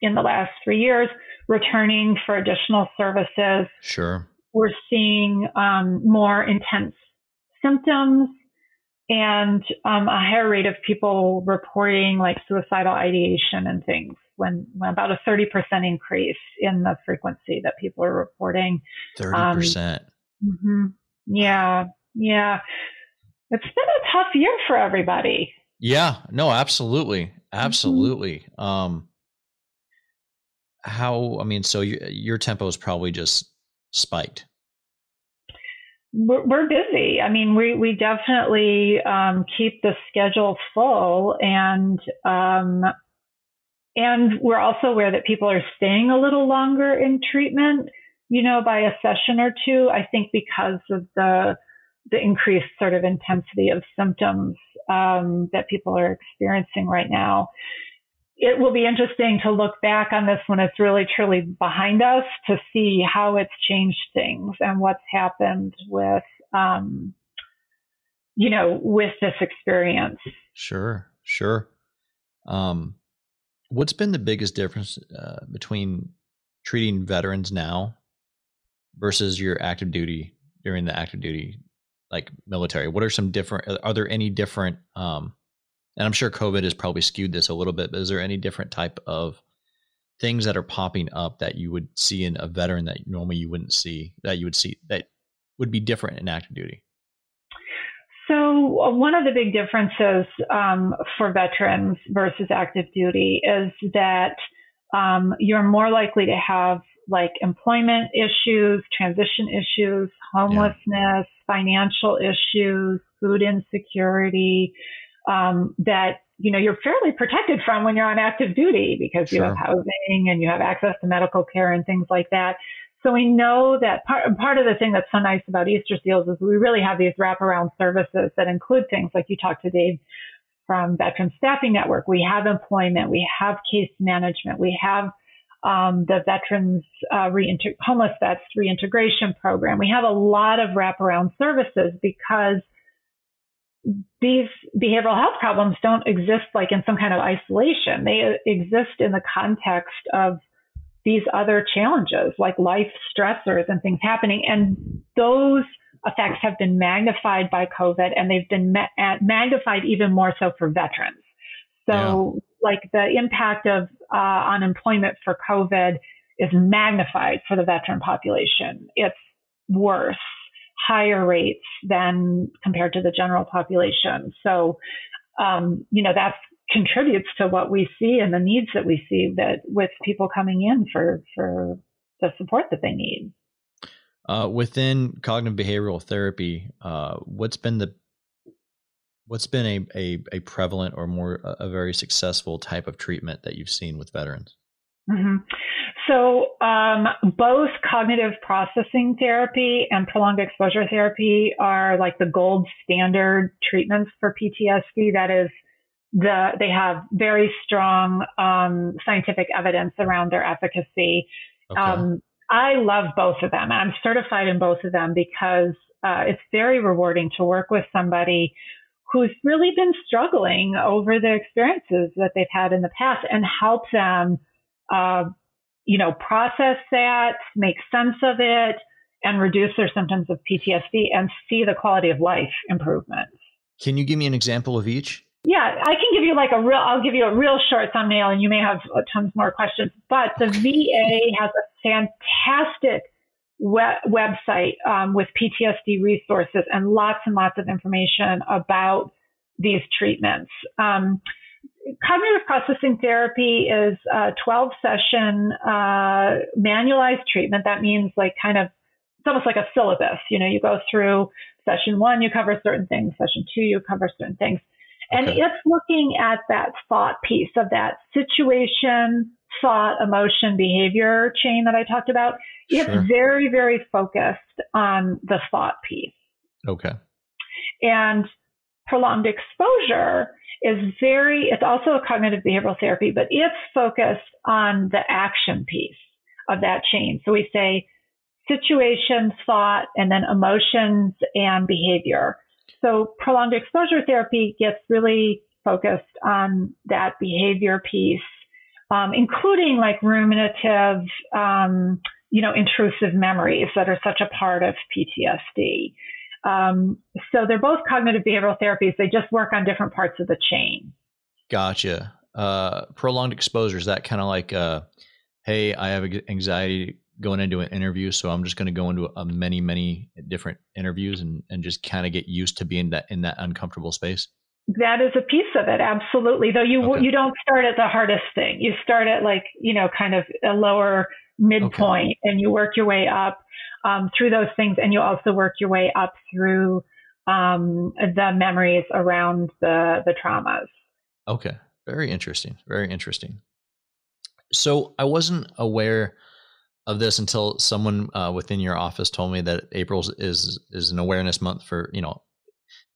[SPEAKER 2] in the last three years returning for additional services.
[SPEAKER 1] Sure.
[SPEAKER 2] We're seeing um, more intense symptoms and um, a higher rate of people reporting like suicidal ideation and things when, when about a 30% increase in the frequency that people are reporting.
[SPEAKER 1] 30%. Um,
[SPEAKER 2] mm-hmm. Yeah. Yeah. It's been a tough year for everybody.
[SPEAKER 1] Yeah. No, absolutely. Mm-hmm. Absolutely. Mm-hmm. Um, how, I mean, so you, your tempo is probably just spiked.
[SPEAKER 2] We're, we're busy. I mean, we, we definitely um, keep the schedule full and um, and we're also aware that people are staying a little longer in treatment, you know, by a session or two. I think because of the the increased sort of intensity of symptoms um, that people are experiencing right now. It will be interesting to look back on this when it's really truly behind us to see how it's changed things and what's happened with, um, you know, with this experience.
[SPEAKER 1] Sure, sure. Um, What's been the biggest difference uh, between treating veterans now versus your active duty during the active duty like military? What are some different? Are there any different um, and I'm sure COVID has probably skewed this a little bit, but is there any different type of things that are popping up that you would see in a veteran that normally you wouldn't see that you would see that would be different in active duty?
[SPEAKER 2] So one of the big differences um, for veterans versus active duty is that um, you're more likely to have like employment issues, transition issues, homelessness, yeah. financial issues, food insecurity, um, that you know you're fairly protected from when you're on active duty because sure. you have housing and you have access to medical care and things like that. So we know that part, part of the thing that's so nice about Easter Seals is we really have these wraparound services that include things like you talked to Dave from Veteran Staffing Network. We have employment, we have case management, we have um, the Veterans uh, Reinter- Homeless Vets Reintegration Program. We have a lot of wraparound services because these behavioral health problems don't exist like in some kind of isolation. They exist in the context of these other challenges like life stressors and things happening. And those effects have been magnified by COVID and they've been ma- magnified even more so for veterans. So yeah. like the impact of uh, unemployment for COVID is magnified for the veteran population. It's worse higher rates than compared to the general population. So, um, you know, that contributes to what we see and the needs that we see that with people coming in for, for the support that they need.
[SPEAKER 1] Uh, within cognitive behavioral therapy, uh, what's been the what's been a, a, a prevalent or more a, very successful type of treatment that you've seen with veterans?
[SPEAKER 2] Mm-hmm. So, um, both cognitive processing therapy and prolonged exposure therapy are like the gold standard treatments for PTSD. That is, the they have very strong um, scientific evidence around their efficacy. Okay. Um, I love both of them. I'm certified in both of them because uh, it's very rewarding to work with somebody who's really been struggling over the experiences that they've had in the past and help them uh, you know, process that, make sense of it, and reduce their symptoms of PTSD and see the quality of life improvements.
[SPEAKER 1] Can you give me an example of each?
[SPEAKER 2] Yeah, I can give you like a real, I'll give you a real short thumbnail and you may have tons more questions. But the VA has a fantastic web- website um, with PTSD resources and lots and lots of information about these treatments. Um, cognitive processing therapy is a 12 session uh, manualized treatment. That means like kind of it's almost like a syllabus. You know, you go through session one, you cover certain things. Session two, you cover certain things. And okay. it's looking at that thought piece of that situation, thought, emotion, behavior chain that I talked about. It's sure. very, very focused on the thought piece.
[SPEAKER 1] Okay.
[SPEAKER 2] And prolonged exposure is very, it's also a cognitive behavioral therapy, but it's focused on the action piece of that chain. So we say situation, thought, and then emotions and behavior. So prolonged exposure therapy gets really focused on that behavior piece, um, including like ruminative, um, you know, intrusive memories that are such a part of PTSD. Um, so they're both cognitive behavioral therapies. They just work on different parts of the chain.
[SPEAKER 1] Gotcha. Uh, prolonged exposure is that kind of like, uh, hey, I have anxiety going into an interview, so I'm just going to go into a many, many different interviews and, and just kind of get used to being that in that uncomfortable space.
[SPEAKER 2] That is a piece of it, absolutely. Though you okay. you don't start at the hardest thing. You start at like you know kind of a lower midpoint, okay. and you work your way up um, through those things, and you also work your way up through um, the memories around the the traumas.
[SPEAKER 1] Okay, very interesting. Very interesting. So I wasn't aware of this until someone uh, within your office told me that April is is an awareness month for you know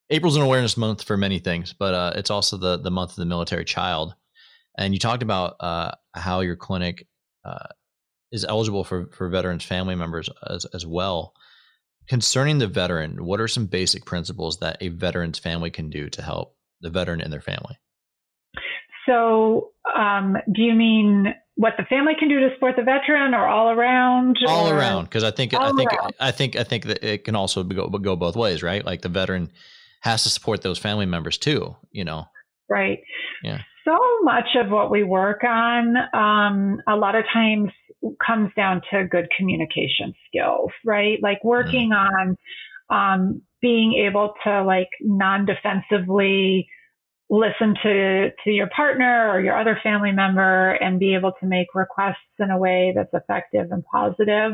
[SPEAKER 1] April's an awareness month for many things, but uh, it's also the the month of the military child. And you talked about uh, how your clinic uh, is eligible for, for veterans family members as, as well. Concerning the veteran, what are some basic principles that a veteran's family can do to help the veteran and their family?
[SPEAKER 2] So, um, do you mean what the family can do to support the veteran, or all around?
[SPEAKER 1] All around, because I think I think around. I think I think that it can also go go both ways, right? Like the veteran has to support those family members too. You know.
[SPEAKER 2] right?
[SPEAKER 1] Yeah.
[SPEAKER 2] So much of what we work on, um, a lot of times comes down to good communication skills, right? Like working mm. on um, being able to like non-defensively listen to to your partner or your other family member and be able to make requests in a way that's effective and positive.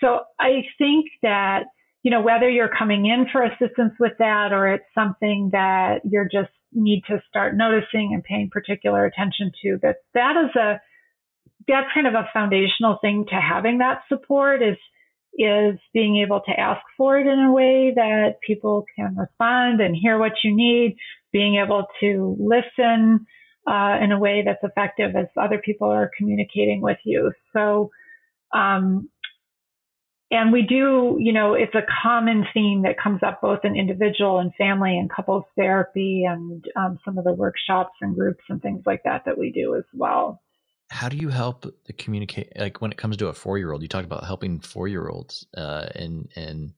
[SPEAKER 2] So I think that you know whether you're coming in for assistance with that or it's something that you're just need to start noticing and paying particular attention to that that is a that's kind of a foundational thing to having that support is is being able to ask for it in a way that people can respond and hear what you need, being able to listen uh, in a way that's effective as other people are communicating with you. So, um, and we do, you know, it's a common theme that comes up both in individual and family and couples therapy and um, some of the workshops and groups and things like that that we do as well
[SPEAKER 1] how do you help the communicate like when it comes to a four year old you talk about helping four year olds uh in in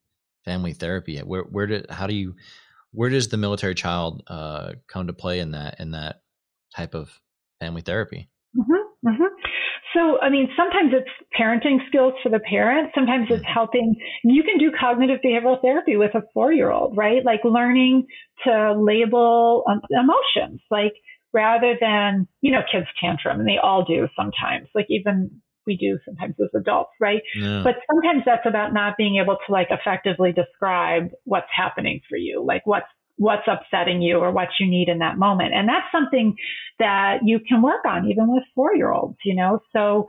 [SPEAKER 1] family therapy where where did how do you where does the military child uh come to play in that in that type of family therapy?
[SPEAKER 2] Mm-hmm, mm-hmm. so i mean sometimes it's parenting skills for the parent sometimes it's mm-hmm. helping. You can do cognitive behavioral therapy with a four year old right? Like learning to label um, emotions like rather than, you know, kids tantrum and they all do sometimes, like even we do sometimes as adults, right? Yeah. But sometimes that's about not being able to like effectively describe what's happening for you, like what's what's upsetting you or what you need in that moment. And that's something that you can work on even with four year olds, you know? So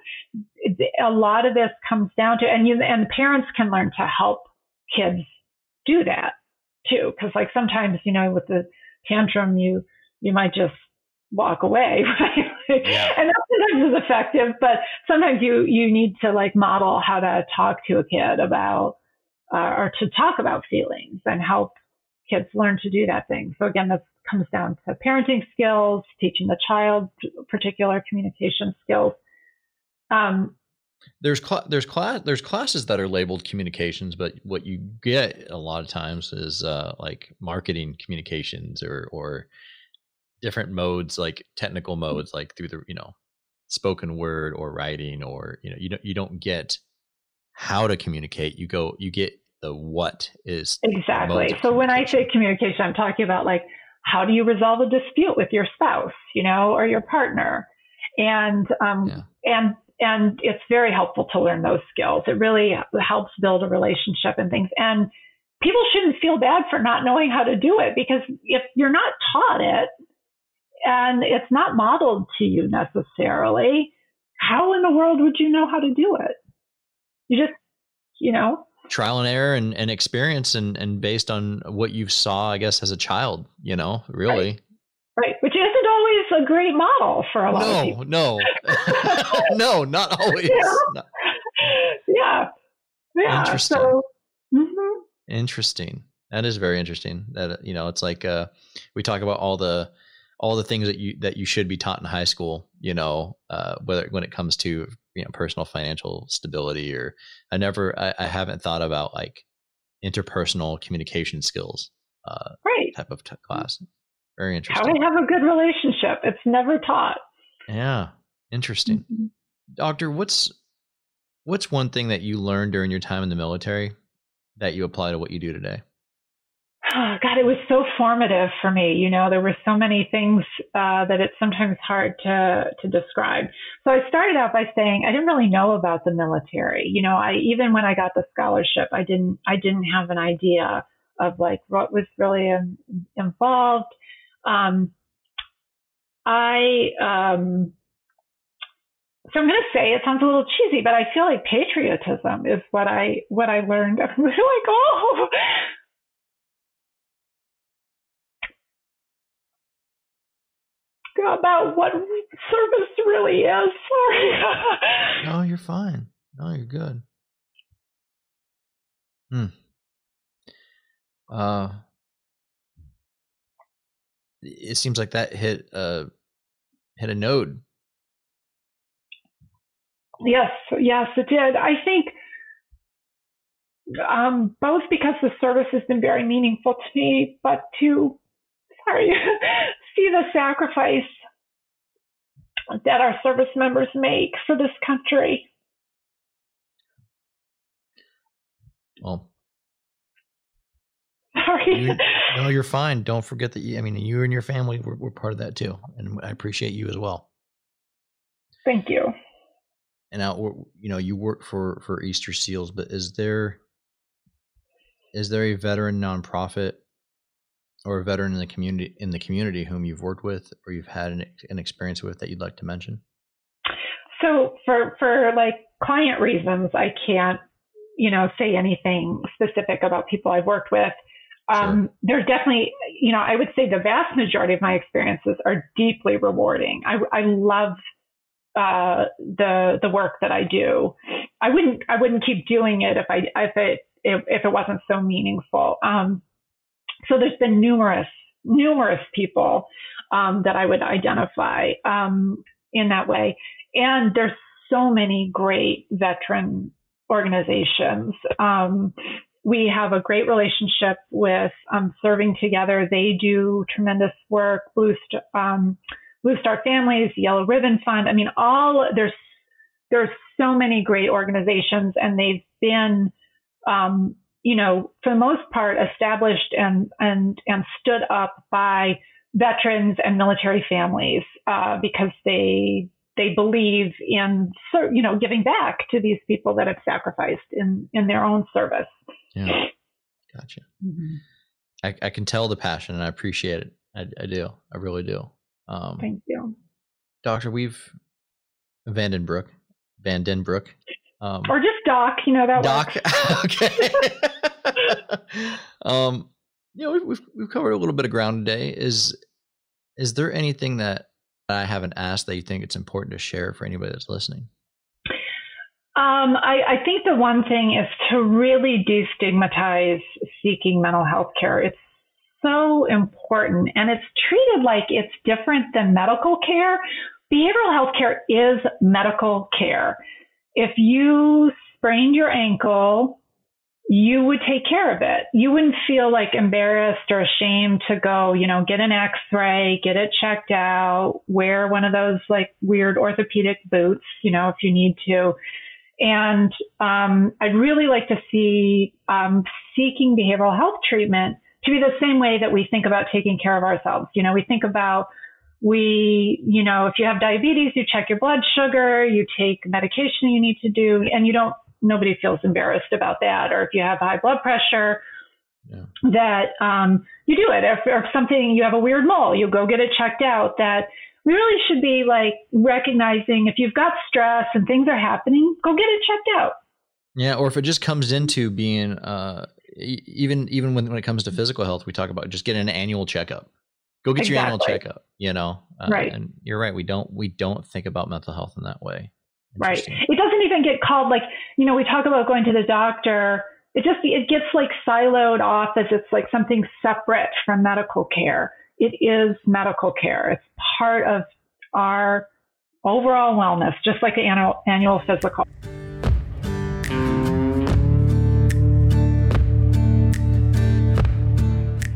[SPEAKER 2] a lot of this comes down to, and you, and parents can learn to help kids do that too. Cause like sometimes, you know, with the tantrum, you, you might just walk away, right? Yeah. and that sometimes is effective, but sometimes you you need to like model how to talk to a kid about uh, or to talk about feelings and help kids learn to do that thing. So again, this comes down to parenting skills, teaching the child particular communication skills. Um,
[SPEAKER 1] there's cl- there's class there's classes that are labeled communications, but what you get a lot of times is uh, like marketing communications or or different modes, like technical mm. modes, like through the you know spoken word or writing, or you know you don't you don't get how to communicate. You go you get the what is
[SPEAKER 2] exactly. So when I say communication, I'm talking about like how do you resolve a dispute with your spouse, you know, or your partner, and um, yeah. and and it's very helpful to learn those skills. It really helps build a relationship and things. And people shouldn't feel bad for not knowing how to do it because if you're not taught it, and it's not modeled to you necessarily, how in the world would you know how to do it? You just, you know,
[SPEAKER 1] trial and error and, and experience and, and based on what you saw, I guess, as a child, you know, really.
[SPEAKER 2] Right. right. Which isn't always a great model for a lot
[SPEAKER 1] no,
[SPEAKER 2] of people.
[SPEAKER 1] No, no, No, not always.
[SPEAKER 2] Yeah. Yeah. yeah.
[SPEAKER 1] Interesting.
[SPEAKER 2] So, mm-hmm.
[SPEAKER 1] Interesting. That is very interesting. That you know, it's like uh, we talk about all the all the things that you that you should be taught in high school you know uh, whether when it comes to you know personal financial stability or i never i, I haven't thought about like interpersonal communication skills uh,
[SPEAKER 2] right.
[SPEAKER 1] type of t- class. Very interesting.
[SPEAKER 2] how to have a good relationship. It's never taught.
[SPEAKER 1] Yeah. Interesting. Mm-hmm. doctor what's what's one thing that you learned during your time in the military that you apply to what you do today
[SPEAKER 2] oh, God, it was so formative for me. You know, there were so many things uh, that it's sometimes hard to to describe. So I started out by saying I didn't really know about the military. You know, I even when I got the scholarship, I didn't I didn't have an idea of like what was really in, involved. Um, I um, so I'm going to say it sounds a little cheesy, but I feel like patriotism is what I what I learned. I'm like, oh, about what service really is. Sorry.
[SPEAKER 1] no, you're fine. No, you're good. Hmm. Uh, it seems like that hit uh hit a node.
[SPEAKER 2] Yes, yes, it did. I think um, both because the service has been very meaningful to me, but to sorry, see the sacrifice that our service members make for this country.
[SPEAKER 1] Well,
[SPEAKER 2] sorry.
[SPEAKER 1] You, no, you're fine. Don't forget that. You, I mean, you and your family were, were part of that too, and I appreciate you as well.
[SPEAKER 2] Thank you.
[SPEAKER 1] And now, you know, you work for for Easter Seals, but is there is there a veteran nonprofit or a veteran in the community in the community whom you've worked with or you've had an, an experience with that you'd like to mention?
[SPEAKER 2] So for for like client reasons, I can't you know say anything specific about people I've worked with. Um, sure. There's definitely, you know, I would say the vast majority of my experiences are deeply rewarding. I, I love uh, the the work that I do. I wouldn't I wouldn't keep doing it if I if it if, if it wasn't so meaningful. Um, so there's been numerous, numerous people um, that I would identify um, in that way. And there's so many great veteran organizations. Um, we have a great relationship with um, Serving Together. They do tremendous work. Blue, um, Blue Star Families, Yellow Ribbon Fund. I mean, all there's there's so many great organizations, and they've been um, you know, for the most part, established and and and stood up by veterans and military families uh, because they they believe in you know giving back to these people that have sacrificed in in their own service.
[SPEAKER 1] Yeah, gotcha. Mm-hmm. I, I can tell the passion, and I appreciate it. I, I do. I really do.
[SPEAKER 2] Um, Thank you,
[SPEAKER 1] Doctor. We've Vandenbroek, Vandenbroek.
[SPEAKER 2] Um, or just Doc, you know that.
[SPEAKER 1] Doc, okay. um, you know, we've, we've covered a little bit of ground today. Is is there anything that I haven't asked that you think it's important to share for anybody that's listening?
[SPEAKER 2] Um, I, I, think the one thing is to really destigmatize seeking mental health care. It's so important and it's treated like it's different than medical care. Behavioral health care is medical care if you sprained your ankle, you would take care of it. You wouldn't feel like embarrassed or ashamed to go, you know, get an x-ray, get it checked out, wear one of those like weird orthopedic boots, you know, if you need to. And um, I'd really like to see um, seeking behavioral health treatment to be the same way that we think about taking care of ourselves. You know, we think about we, you know, if you have diabetes, you check your blood sugar, you take medication you need to do, and you don't, nobody feels embarrassed about that. Or if you have high blood pressure, yeah. that um, you do it. If, if something, you have a weird mole, you go get it checked out. That we really should be like recognizing if you've got stress and things are happening, go get it checked out.
[SPEAKER 1] Yeah, or if it just comes into being, uh, even even when when it comes to physical health, we talk about just getting an annual checkup. Go get exactly. your annual checkup. You know,
[SPEAKER 2] uh, right?
[SPEAKER 1] And you're right. We don't we don't think about mental health in that way.
[SPEAKER 2] Right. It doesn't even get called like you know we talk about going to the doctor. It just it gets like siloed off as it's like something separate from medical care. It is medical care. It's part of our overall wellness, just like the annual, annual physical.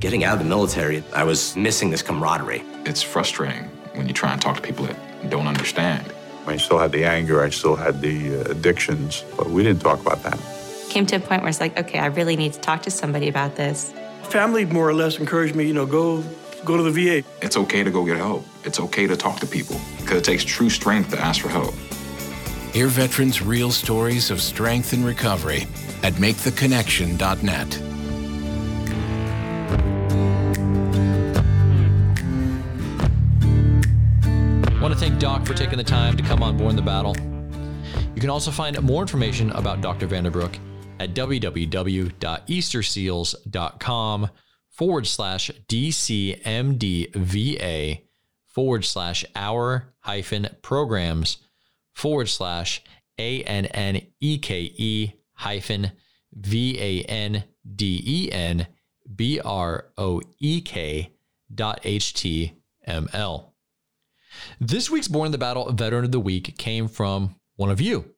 [SPEAKER 3] Getting out of the military, I was missing this camaraderie.
[SPEAKER 4] It's frustrating when you try and talk to people that don't understand.
[SPEAKER 5] I still had the anger, I still had the uh, addictions, but we didn't talk about that.
[SPEAKER 6] Came to a point where it's like, okay, I really need to talk to somebody about this.
[SPEAKER 7] Family more or less encouraged me, you know, go go to the VA.
[SPEAKER 4] It's okay to go get help. It's okay to talk to people because it takes true strength to ask for help.
[SPEAKER 8] Hear veterans' real stories of strength and recovery at maketheconnection.net.
[SPEAKER 1] to thank Doc for taking the time to come on Borne the Battle. You can also find more information about Dr. Vandenbroek at www.easterseals.com forward slash DCMDVA forward slash our hyphen programs forward slash ANNEKE hyphen V-A-N-D-E-N-B-R-O-E-K dot H-T-M-L. This week's Born in the Battle Veteran of the Week came from one of you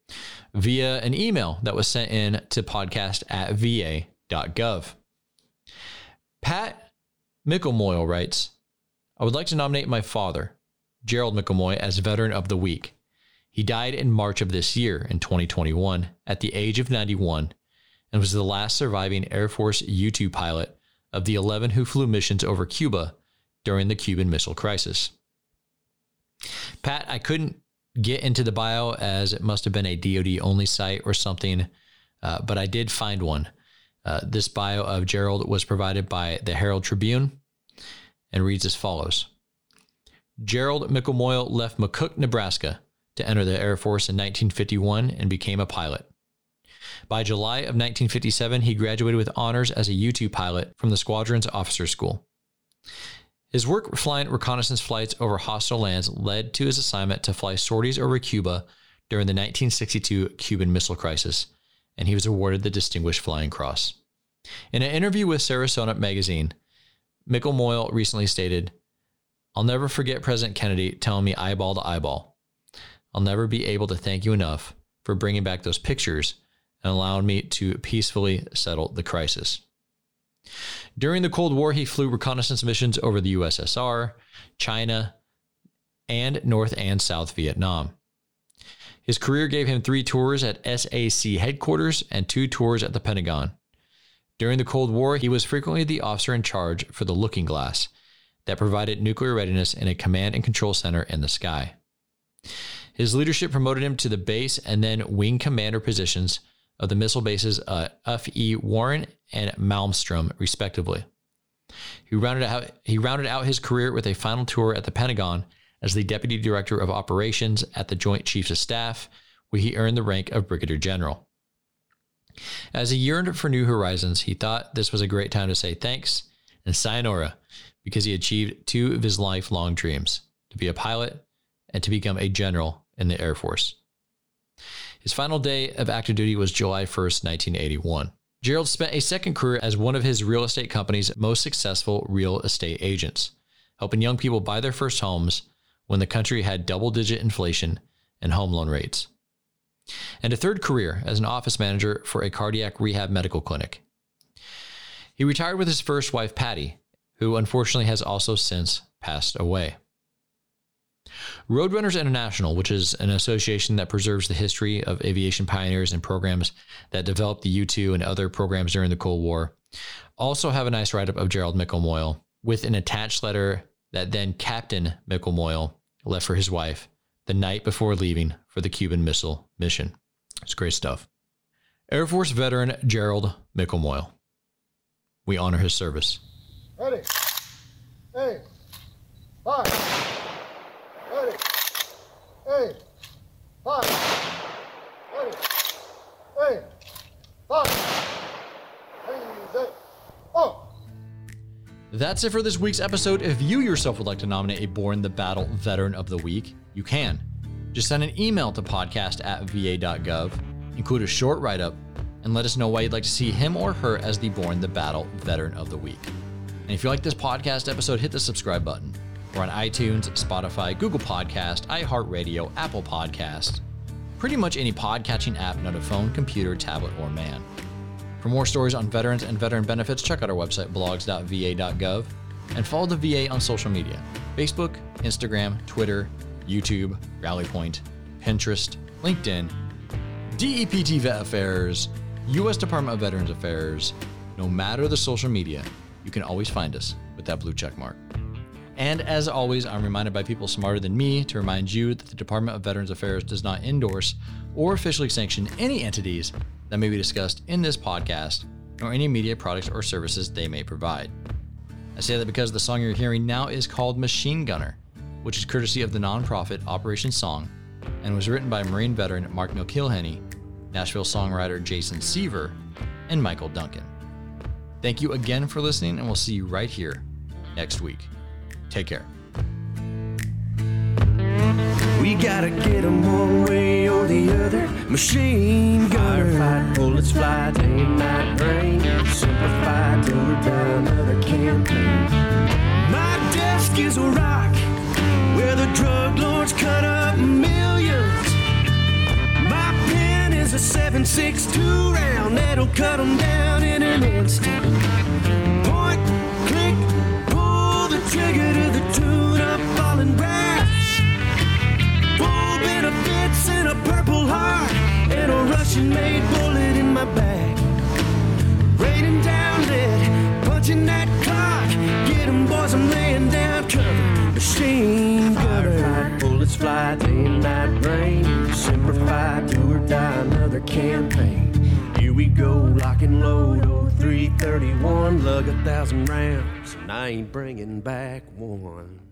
[SPEAKER 1] via an email that was sent in to podcast at va.gov. Pat McIlmoyle writes, I would like to nominate my father, Gerald McIlmoyle, as Veteran of the Week. He died in March of this year, in 2021, at the age of 91, and was the last surviving Air Force U 2 pilot of the 11 who flew missions over Cuba during the Cuban Missile Crisis. Pat, I couldn't get into the bio as it must have been a DoD only site or something, uh, but I did find one. Uh, this bio of Gerald was provided by the Herald Tribune and reads as follows Gerald McIlmoyle left McCook, Nebraska to enter the Air Force in 1951 and became a pilot. By July of 1957, he graduated with honors as a U 2 pilot from the squadron's officer school. His work flying reconnaissance flights over hostile lands led to his assignment to fly sorties over Cuba during the 1962 Cuban Missile Crisis, and he was awarded the Distinguished Flying Cross. In an interview with Sarasota magazine, McIlmoyle recently stated, I'll never forget President Kennedy telling me eyeball to eyeball. I'll never be able to thank you enough for bringing back those pictures and allowing me to peacefully settle the crisis. During the Cold War, he flew reconnaissance missions over the USSR, China, and North and South Vietnam. His career gave him three tours at SAC headquarters and two tours at the Pentagon. During the Cold War, he was frequently the officer in charge for the Looking Glass that provided nuclear readiness in a command and control center in the sky. His leadership promoted him to the base and then wing commander positions of the missile bases uh, F.E. Warren and Malmstrom, respectively. He rounded, out, he rounded out his career with a final tour at the Pentagon as the Deputy Director of Operations at the Joint Chiefs of Staff, where he earned the rank of Brigadier General. As he yearned for new horizons, he thought this was a great time to say thanks and sayonara because he achieved two of his lifelong dreams to be a pilot and to become a general in the Air Force. His final day of active duty was July 1st, 1981. Gerald spent a second career as one of his real estate company's most successful real estate agents, helping young people buy their first homes when the country had double digit inflation and home loan rates. And a third career as an office manager for a cardiac rehab medical clinic. He retired with his first wife, Patty, who unfortunately has also since passed away. Roadrunners International, which is an association that preserves the history of aviation pioneers and programs that developed the U 2 and other programs during the Cold War, also have a nice write up of Gerald McIlmoyle with an attached letter that then Captain McIlmoyle left for his wife the night before leaving for the Cuban Missile mission. It's great stuff. Air Force veteran Gerald McIlmoyle. We honor his service.
[SPEAKER 9] Ready. Hey. Five. Hey. Five. Ready. Hey. Five. Oh.
[SPEAKER 1] That's it for this week's episode. If you yourself would like to nominate a Borne the Battle Veteran of the Week, you can. Just send an email to podcast at va.gov, include a short write up, and let us know why you'd like to see him or her as the Borne the Battle Veteran of the Week. And if you like this podcast episode, hit the subscribe button. We're on iTunes, Spotify, Google Podcast, iHeartRadio, Apple Podcast, pretty much any podcatching app, not a phone, computer, tablet, or man. For more stories on veterans and veteran benefits, check out our website, blogs.va.gov, and follow the VA on social media Facebook, Instagram, Twitter, YouTube, RallyPoint, Pinterest, LinkedIn, DEPT Vet Affairs, U.S. Department of Veterans Affairs. No matter the social media, you can always find us with that blue check mark. And as always, I'm reminded by people smarter than me to remind you that the Department of Veterans Affairs does not endorse or officially sanction any entities that may be discussed in this podcast or any media products or services they may provide. I say that because the song you're hearing now is called Machine Gunner, which is courtesy of the nonprofit Operation Song and was written by Marine veteran Mark McIlhenny, Nashville songwriter Jason Seaver, and Michael Duncan. Thank you again for listening, and we'll see you right here next week. Take care.
[SPEAKER 10] We gotta get them one way or the other. Machine gunner. Firefight, bullets fly, day and night. Simplify another campaign. My desk is a rock where the drug lords cut up millions. My pen is a 7.62 round that'll cut them down in an instant. bigger to the tune of falling. Full benefits and a purple heart and a Russian made bullet in my back. Raining down punching that clock. Get boys, I'm laying down cover. Machine gunner. Bullets fly, day and night rain. Simplify, do or die, another campaign. We go, lock and load, 0331. Lug a thousand rounds, and I ain't bringing back one.